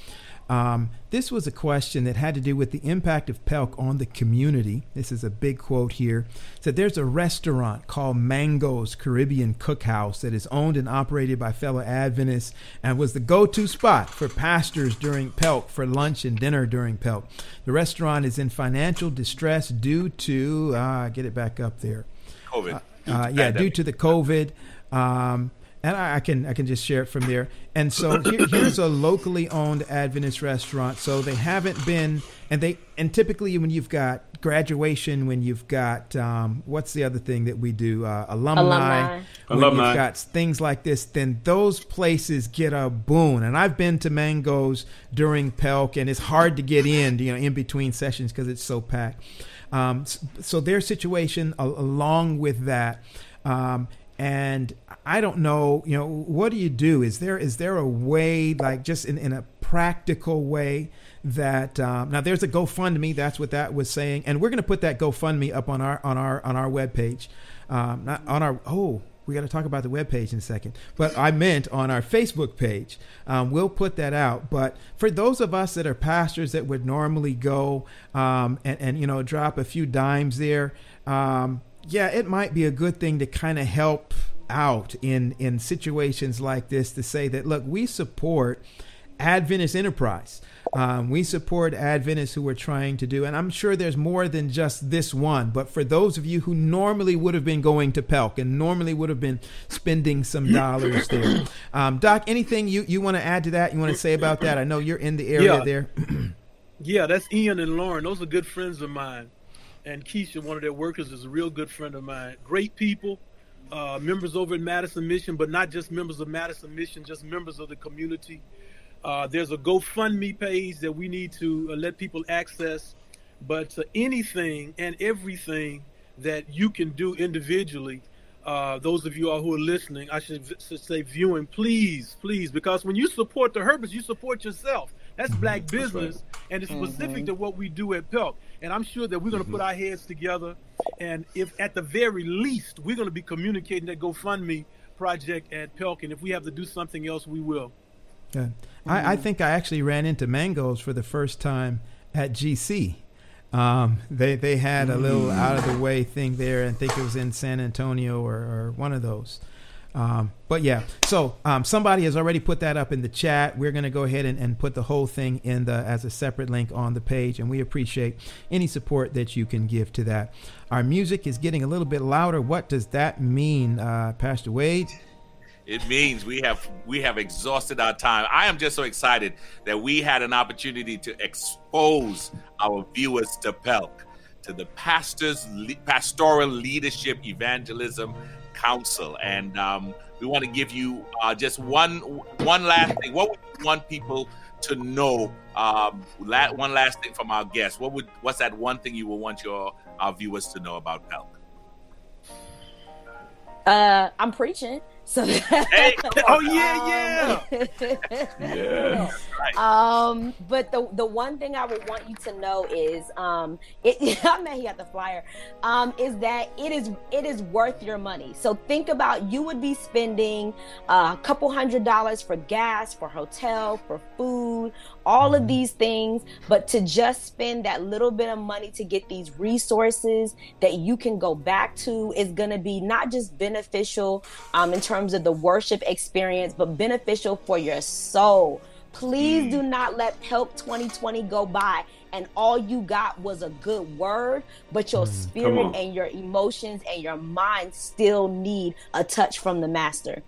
Um, this was a question that had to do with the impact of Pelk on the community. This is a big quote here. It said there's a restaurant called Mango's Caribbean Cookhouse that is owned and operated by fellow Adventists and was the go-to spot for pastors during Pelk for lunch and dinner during Pelk. The restaurant is in financial distress due to uh, get it back up there. COVID. Uh, uh, yeah, due to the COVID. Um, and I, I, can I can just share it from there. And so here, here's a locally owned Adventist restaurant. So they haven't been, and they and typically when you've got graduation, when you've got um, what's the other thing that we do, uh, alumni, alumni, when alumni. you've got things like this, then those places get a boon. And I've been to Mango's during Pelk, and it's hard to get in, you know, in between sessions because it's so packed. Um, so their situation, along with that. Um, and I don't know, you know, what do you do? Is there is there a way, like just in, in a practical way, that um, now there's a GoFundMe. That's what that was saying, and we're going to put that GoFundMe up on our on our on our webpage, um, not on our oh. We got to talk about the webpage in a second, but I meant on our Facebook page. Um, we'll put that out. But for those of us that are pastors that would normally go um, and, and you know drop a few dimes there, um, yeah, it might be a good thing to kind of help out in in situations like this to say that look, we support Adventist enterprise. Um, we support Adventists who are trying to do, and I'm sure there's more than just this one. But for those of you who normally would have been going to Pelk and normally would have been spending some [COUGHS] dollars there, um, Doc, anything you, you want to add to that? You want to say about that? I know you're in the area yeah. there. yeah, that's Ian and Lauren. Those are good friends of mine and Keisha, one of their workers, is a real good friend of mine. Great people, uh, members over at Madison Mission, but not just members of Madison Mission, just members of the community. Uh, there's a GoFundMe page that we need to uh, let people access, but to anything and everything that you can do individually. Uh, those of you all who are listening, I should, should, say viewing, please, please, because when you support the Herberts, you support yourself. That's mm-hmm. black business, right. and it's specific mm-hmm. to what we do at Pelk. And I'm sure that we're going to put mm-hmm. our heads together. And if at the very least, we're going to be communicating that GoFundMe project at Pelk. And if we have to do something else, we will. Yeah. Mm-hmm. I, I, think I actually ran into mangoes for the first time at GC. Um, they they had a little mm. out of the way thing there, and I think it was in San Antonio or, or one of those. Um, but yeah, so um, somebody has already put that up in the chat. We're going to go ahead and, and, put the whole thing in the as a separate link on the page, and we appreciate any support that you can give to that. Our music is getting a little bit louder. What does that mean, uh, Pastor Wade? It means we have we have exhausted our time. I am just so excited that we had an opportunity to expose our viewers to Pelk, to the pastors, pastoral leadership, evangelism, Council, and um, we want to give you uh, just one one last thing. What would you want people to know? Um, la- one last thing from our guests. What would what's that one thing you would want your our viewers to know about Pelk? Uh, I'm preaching. So hey. oh yeah, [LAUGHS] yeah, yeah. [LAUGHS] Um, but the the one thing I would want you to know is, um, it. [LAUGHS] I mean, he got the flyer. Um, is that it is it is worth your money. So think about you would be spending a couple hundred dollars for gas, for hotel, for food, all of these things, but to just spend that little bit of money to get these resources that you can go back to is going to be not just beneficial um, in terms of the worship experience, but beneficial for your soul Please Mm. do not let PELC 2020 go by and all you got was a good word, but your on. spirit and your emotions and your mind still need a touch from the master.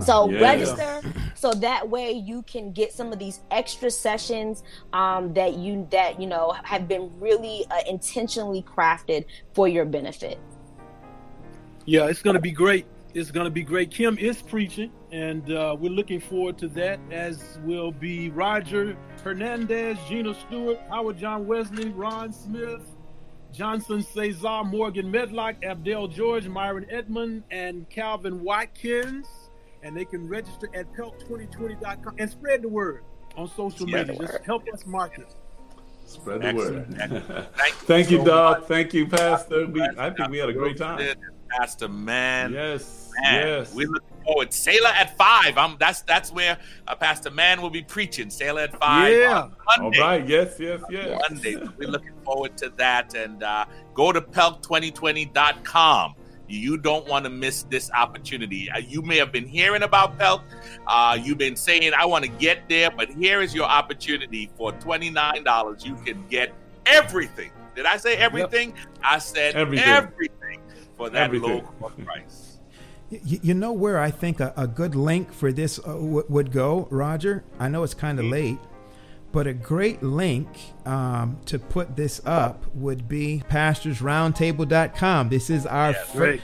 So Yeah. register so that way you can get some of these extra sessions um, that you that you know have been really uh, intentionally crafted for your benefit. Yeah, it's going to be great. It's going to be great. Kim is preaching, and uh, we're looking forward to that, as will be Roger Hernandez, Gina Stewart, Howard John Wesley, Ron Smith, Johnson Cesar, Morgan Medlock, Abdel George, Myron Edmond, and Calvin Watkins. And they can register at pelc2020.com and spread the word on social Spread media. Just help us market. Spread the Excellent. word. Excellent. [LAUGHS] Thank you, so Doc. much. Thank you, Pastor. We, I think we had a great time. Pastor Man. Yes. Man, Yes. we look forward. Selah at five. I'm that's that's where uh, Pastor Man will be preaching. Selah at five. Yeah. on All Monday. right. Yes. Yes. Yes. Monday. [LAUGHS] We're looking forward to that. And uh, go to pelc2020.com. You don't want to miss this opportunity. Uh, you may have been hearing about PELC. Uh, you've been saying, I want to get there, but here is your opportunity for $29. You can get everything. Did I say everything? I said Everything. everything, for that Everything. low cost price. You, you know where I think a, a good link for this uh, w- would go, Roger? I know it's kind of late, but a great link um, to put this up would be pastorsroundtable.com. This is our Yes. fir- Great.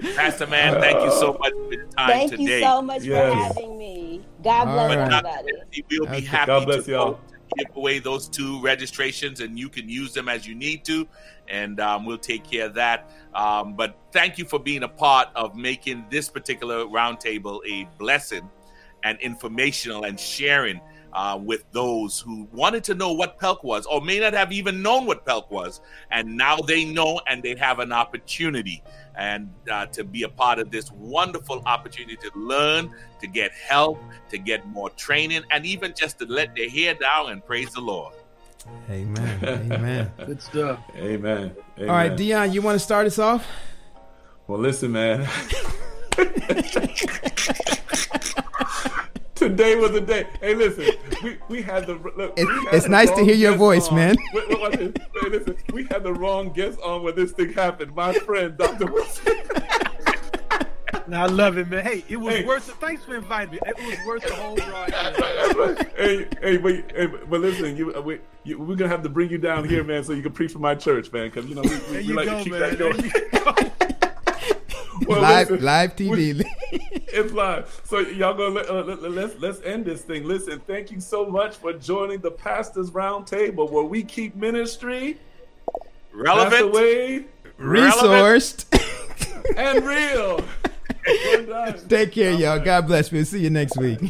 [LAUGHS] Pastor Man, thank you so much for your time Thank today. Thank you so much Yes. for having me. God bless right. everybody. We'll be Okay. happy God bless to y'all. to give away those two registrations, and you can use them as you need to, and um, we'll take care of that. Um, but thank you for being a part of making this particular roundtable a blessing and informational and sharing uh, with those who wanted to know what PELC was or may not have even known what PELC was. And now they know and they have an opportunity and uh, to be a part of this wonderful opportunity to learn, to get help, to get more training, and even just to let their hair down and praise the Lord. Amen. [LAUGHS] Amen. Good stuff. Amen. Amen. All right, Dion, you want to start us off? Well, listen, man. [LAUGHS] [LAUGHS] Today was the day. Hey, listen, we, we had the look. It's- had it's the nice to hear your voice, on. man. Wait, wait, watch this. Hey, listen, we had the wrong guest on when this thing happened. My friend, Dr. Wilson. [LAUGHS] I love it, man. Hey, it was Hey. worth it. Thanks for inviting me. It was worth the whole ride. [LAUGHS] hey, hey, but, hey, but listen, you, uh, we, you, we're gonna have to bring you down here, man, so you can preach for my church, man, because you know we, we, There we you like go, to keep man. that There going. [LAUGHS] you [LAUGHS] go. Well, live, listen, live TV. [LAUGHS] It's live. So y'all gonna let, uh, let, let's let's end this thing. Listen, thank you so much for joining the Pastors Roundtable, where we keep ministry, Relevant, Wade, Resourced. and real. [LAUGHS] One. Take care, y'all. God bless. We'll see you next week.